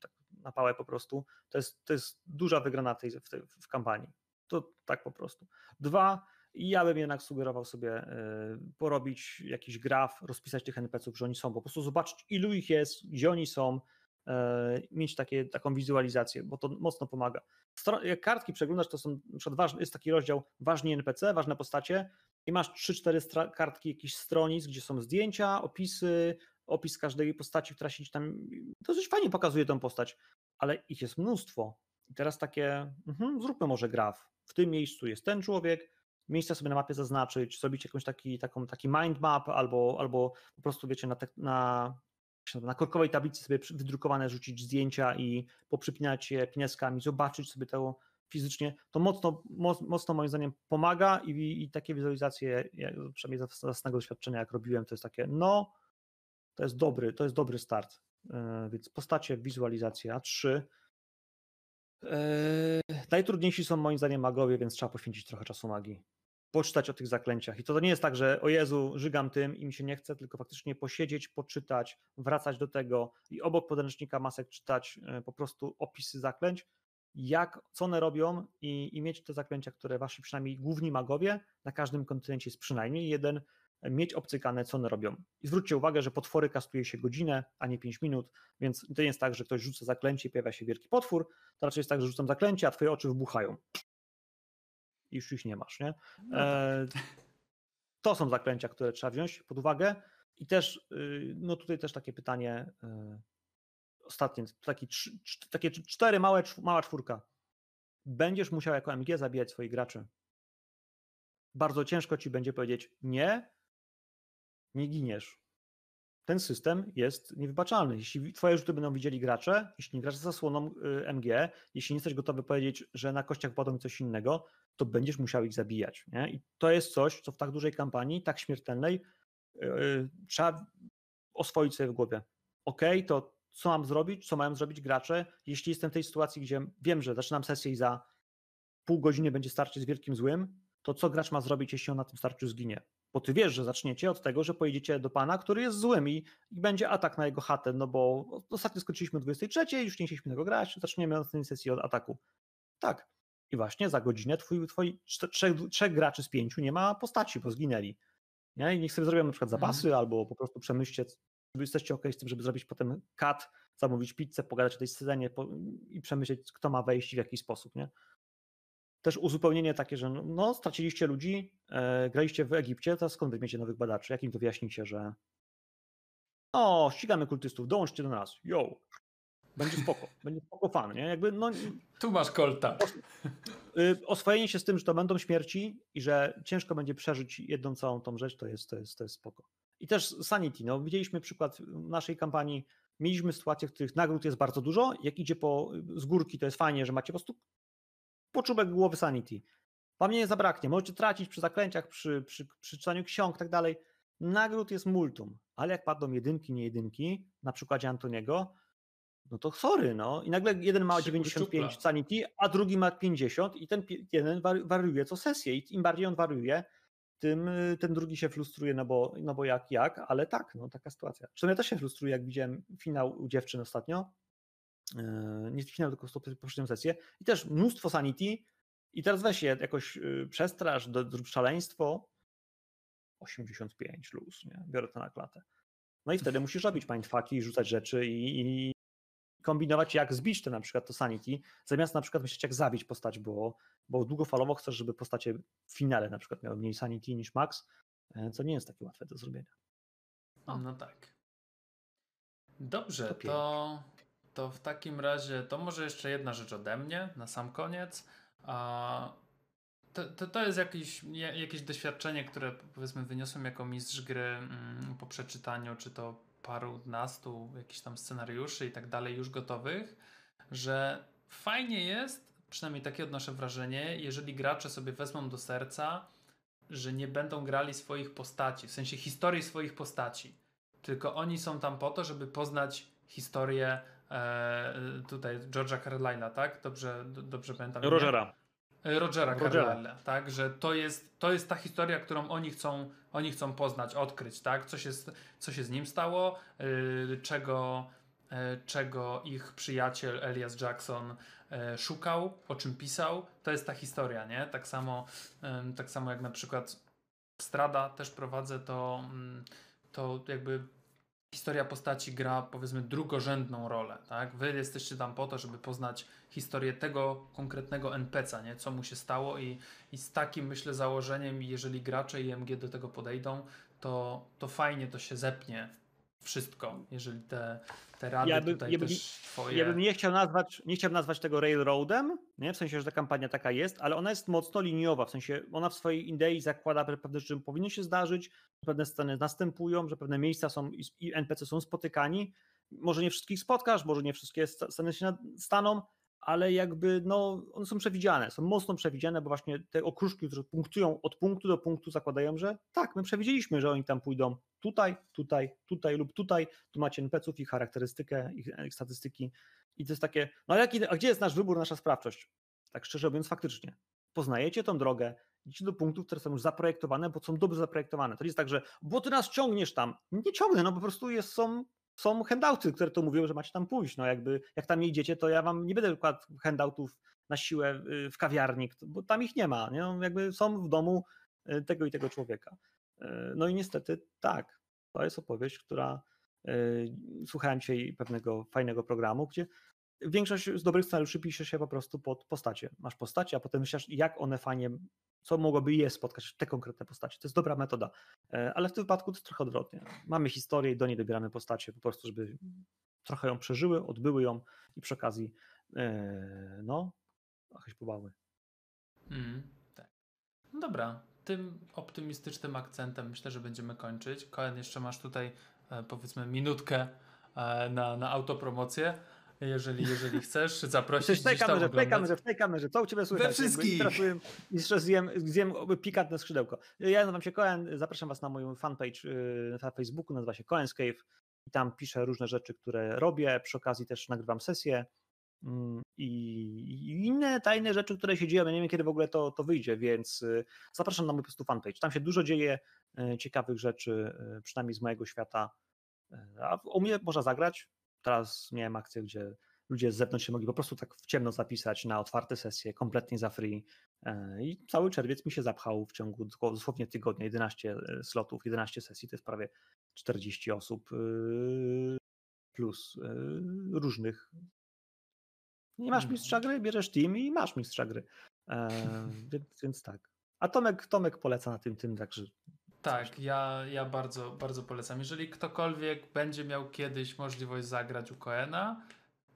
tak na pałę po prostu. To jest, to jest duża wygrana tej, w, tej, w kampanii. To tak po prostu. Dwa, ja bym jednak sugerował sobie y, porobić jakiś graf, rozpisać tych NPC-ów, że oni są, po prostu zobaczyć, ilu ich jest, gdzie oni są, y, mieć takie, taką wizualizację, bo to mocno pomaga. Jak kartki przeglądasz, to są na przykład ważny, jest taki rozdział ważni NPC, ważne postacie i masz 3-4 kartki jakichś stronic, gdzie są zdjęcia, opisy, opis każdej postaci, która siedzi tam. Dosyć fajnie pokazuje tą postać, ale ich jest mnóstwo. I teraz takie, mhm, zróbmy może graf. W tym miejscu jest ten człowiek, miejsca sobie na mapie zaznaczyć, zrobić jakąś taki, taką, taki mind map albo, albo po prostu wiecie na, te, na, na korkowej tablicy sobie wydrukowane rzucić zdjęcia i poprzypinać je pineskami, zobaczyć sobie to, fizycznie, to mocno, mocno moim zdaniem pomaga i, i takie wizualizacje, przynajmniej z własnego doświadczenia, jak robiłem, to jest takie, no, to jest dobry, to jest dobry start. E, więc postacie, wizualizacja, trzy. E, najtrudniejsi są moim zdaniem magowie, więc trzeba poświęcić trochę czasu magii. Poczytać o tych zaklęciach. I to, to nie jest tak, że o Jezu, żygam tym i mi się nie chce, tylko faktycznie posiedzieć, poczytać, wracać do tego i obok podręcznika masek czytać e, po prostu opisy zaklęć, jak, co one robią i, i mieć te zaklęcia, które wasi przynajmniej główni magowie na każdym kontynencie jest przynajmniej jeden, mieć obcykane, co one robią. I zwróćcie uwagę, że potwory kastuje się godzinę, a nie 5 minut, więc to nie jest tak, że ktoś rzuca zaklęcie i pojawia się wielki potwór, to raczej jest tak, że rzucam zaklęcie, a twoje oczy wybuchają. I już ich nie masz, nie? No e, to są zaklęcia, które trzeba wziąć pod uwagę. I też, y, no tutaj też takie pytanie y, ostatnie, taki, takie cztery małe, mała czwórka. Będziesz musiał jako MG zabijać swoich graczy bardzo ciężko ci będzie powiedzieć nie, nie giniesz. Ten system jest niewybaczalny. Jeśli twoje rzuty będą widzieli gracze, jeśli nie grasz za zasłoną y, MG, jeśli nie jesteś gotowy powiedzieć, że na kościach padło mi coś innego, to będziesz musiał ich zabijać. Nie? I to jest coś, co w tak dużej kampanii, tak śmiertelnej, yy, trzeba oswoić sobie w głowie. Ok, to co mam zrobić, co mają zrobić gracze, jeśli jestem w tej sytuacji, gdzie wiem, że zaczynam sesję i za pół godziny będzie starcie z wielkim złym, to co gracz ma zrobić, jeśli on na tym starciu zginie? Bo ty wiesz, że zaczniecie od tego, że pojedziecie do pana, który jest złym i, i będzie atak na jego chatę, no bo ostatnio skończyliśmy o 23, już nie chcieliśmy tego grać, zaczniemy na tej sesji od ataku. Tak. I właśnie za godzinę twój, twoi trzech, trzech graczy z pięciu nie ma postaci, bo zginęli. Nie? I niech sobie zrobią na przykład zapasy, mhm. albo po prostu przemyślcie, jesteście ok z tym, żeby zrobić potem cut, zamówić pizzę, pogadać o tej scenie i przemyśleć, kto ma wejść w jaki sposób. Nie? też uzupełnienie takie, że no, straciliście ludzi, e, graliście w Egipcie, to skąd weźmiecie nowych badaczy? Jak im to wyjaśnicie, że o, ścigamy kultystów, dołączcie do nas, yo. Będzie spoko, będzie spoko fan, nie? Jakby, no, tu masz kolta. Y, oswojenie się z tym, że to będą śmierci i że ciężko będzie przeżyć jedną całą tą rzecz, to jest, to jest, to jest spoko. I też Sanity, no widzieliśmy przykład naszej kampanii, mieliśmy sytuacje, w których nagród jest bardzo dużo, jak idzie po, z górki, to jest fajnie, że macie po prostu poczubek głowy sanity. Wam nie zabraknie, możecie tracić przy zaklęciach, przy, przy, przy czytaniu ksiąg i tak dalej. Nagród jest multum, ale jak padną jedynki, nie jedynki, na przykładzie Antoniego, no to sorry, no. I nagle jeden ma 95 sanity, a drugi ma 50 i ten jeden wariuje co sesję i im bardziej on wariuje, tym ten drugi się frustruje, no bo, no bo jak, jak, ale tak, no taka sytuacja. Zresztą ja też się frustruję, jak widziałem finał u dziewczyn ostatnio, Yy, nie finał, tylko poprzednią sesję i też mnóstwo sanity i teraz weź je jakoś yy, przestraż, zrób szaleństwo 85 luz, nie? Biorę to na klatę. No i wtedy musisz robić mindfucki, rzucać rzeczy i, i kombinować jak zbić te na przykład to sanity, zamiast na przykład myśleć jak zabić postać, bo, bo długofalowo chcesz, żeby postacie w finale na przykład miały mniej sanity niż max, e, co nie jest takie łatwe do zrobienia. No, no tak. Dobrze, to, to to w takim razie to może jeszcze jedna rzecz ode mnie na sam koniec. To, to, to jest jakieś, jakieś doświadczenie, które powiedzmy wyniosłem jako mistrz gry mm, po przeczytaniu, czy to paru nastu jakichś tam scenariuszy i tak dalej już gotowych, że fajnie jest, przynajmniej takie odnoszę wrażenie, jeżeli gracze sobie wezmą do serca, że nie będą grali swoich postaci, w sensie historii swoich postaci, tylko oni są tam po to, żeby poznać historię e, tutaj George'a Carlyle'a, tak? Dobrze, dobrze pamiętam. Rogera. E, Rogera. Carlyle'a, tak? Że to jest, to jest ta historia, którą oni chcą, oni chcą poznać, odkryć, tak? Co się, co się z nim stało, yy, czego, yy, czego ich przyjaciel Elias Jackson yy, szukał, o czym pisał. To jest ta historia, nie? Tak samo, tak samo jak na przykład Strada też prowadzę, to, to jakby historia postaci gra powiedzmy drugorzędną rolę, tak? Wy jesteście tam po to, żeby poznać historię tego konkretnego NPC'a, nie? Co mu się stało i, i z takim myślę założeniem, jeżeli gracze i MG do tego podejdą, to, to fajnie to się zepnie wszystko, jeżeli te, te rady ja by, tutaj ja też twoje... Ja bym nie chciał nazwać, nie chciał nazwać tego railroadem, nie? w sensie, że ta kampania taka jest, ale ona jest mocno liniowa, w sensie ona w swojej idei zakłada pewne rzeczy, powinny się zdarzyć, pewne sceny następują, że pewne miejsca są i NPC są spotykani, może nie wszystkich spotkasz, może nie wszystkie sceny się staną, ale jakby no, one są przewidziane, są mocno przewidziane, bo właśnie te okruszki, które punktują od punktu do punktu, zakładają, że tak, my przewidzieliśmy, że oni tam pójdą tutaj, tutaj, tutaj lub tutaj, tu macie NPC-ów, ich charakterystykę, ich, ich statystyki i to jest takie, no jaki, a gdzie jest nasz wybór, nasza sprawczość? Tak szczerze mówiąc, faktycznie. Poznajecie tą drogę, idziecie do punktów, które są już zaprojektowane, bo są dobrze zaprojektowane. To nie jest tak, że bo ty nas ciągniesz tam. Nie ciągnę, no po prostu jest, są są handouty, które to mówią, że macie tam pójść. No jakby jak tam idziecie, to ja wam nie będę układał handoutów na siłę y, w kawiarni, bo tam ich nie ma. Nie? No jakby są w domu y, tego i tego człowieka. Y, no i niestety tak, to jest opowieść, która słuchałem dzisiaj pewnego fajnego programu, gdzie większość z dobrych scenariuszy pisze się po prostu pod postacie. Masz postacie, a potem myślisz, jak one fajnie, co mogłoby je spotkać, te konkretne postacie. To jest dobra metoda. E, ale w tym wypadku to jest trochę odwrotnie. Mamy historię i do niej dobieramy postacie po prostu, żeby trochę ją przeżyły, odbyły ją i przy okazji e, no, się pobały. Mm, tak. No dobra, tym optymistycznym akcentem myślę, że będziemy kończyć. Koen, jeszcze masz tutaj e, powiedzmy minutkę na, na autopromocję jeżeli, jeżeli chcesz zaprosić w tej kamerze, w tej kamerze, w tej kamerze, co u Ciebie słychać? We wszystkich! Jeszcze zjem, zjem pikantne skrzydełko. Ja nazywam się Koen, zapraszam Was na moją fanpage y, na Facebooku, nazywa się Koen's Cave i tam piszę różne rzeczy, które robię, przy okazji też nagrywam sesje mm, i inne tajne rzeczy, które się dzieją. Ja nie wiem, kiedy w ogóle to, to wyjdzie, więc y, zapraszam na mój po prostu fanpage. Tam się dużo dzieje y, ciekawych rzeczy, przynajmniej z mojego świata. A u mnie można zagrać, Teraz miałem akcję, gdzie ludzie z zewnątrz się mogli po prostu tak w ciemno zapisać na otwarte sesje, kompletnie za free. E, I cały czerwiec mi się zapchał w ciągu dosłownie tygodnia, 11 e, slotów, 11 sesji, to jest prawie 40 osób e, plus różnych. Nie masz mistrza gry, bierzesz team i masz mistrza gry. Więc, więc tak. A Tomek, Tomek poleca na tym tym, także tak, ja, ja bardzo, bardzo polecam. Jeżeli ktokolwiek będzie miał kiedyś możliwość zagrać u Koena,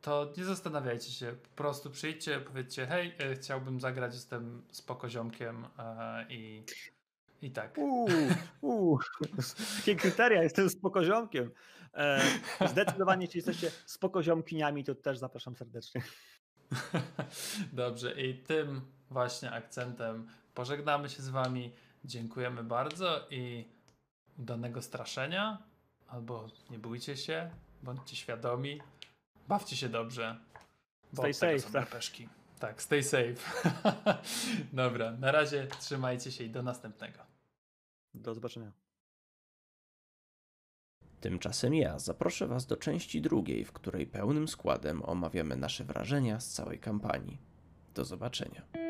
to nie zastanawiajcie się, po prostu przyjdźcie, powiedzcie, hej, e, chciałbym zagrać, jestem spokoziomkiem e, i, i tak. Uuu, uu, takie kryteria, jestem spokoziomkiem. E, zdecydowanie, jeśli jesteście spokoziomkiniami, to też zapraszam serdecznie. Dobrze, i tym właśnie akcentem pożegnamy się z wami. Dziękujemy bardzo i udanego straszenia. Albo nie bójcie się, bądźcie świadomi. Bawcie się dobrze. Stay safe. Tak. Peszki. tak, stay safe. Dobra, na razie trzymajcie się i do następnego. Do zobaczenia. Tymczasem ja zaproszę Was do części drugiej, w której pełnym składem omawiamy nasze wrażenia z całej kampanii. Do zobaczenia.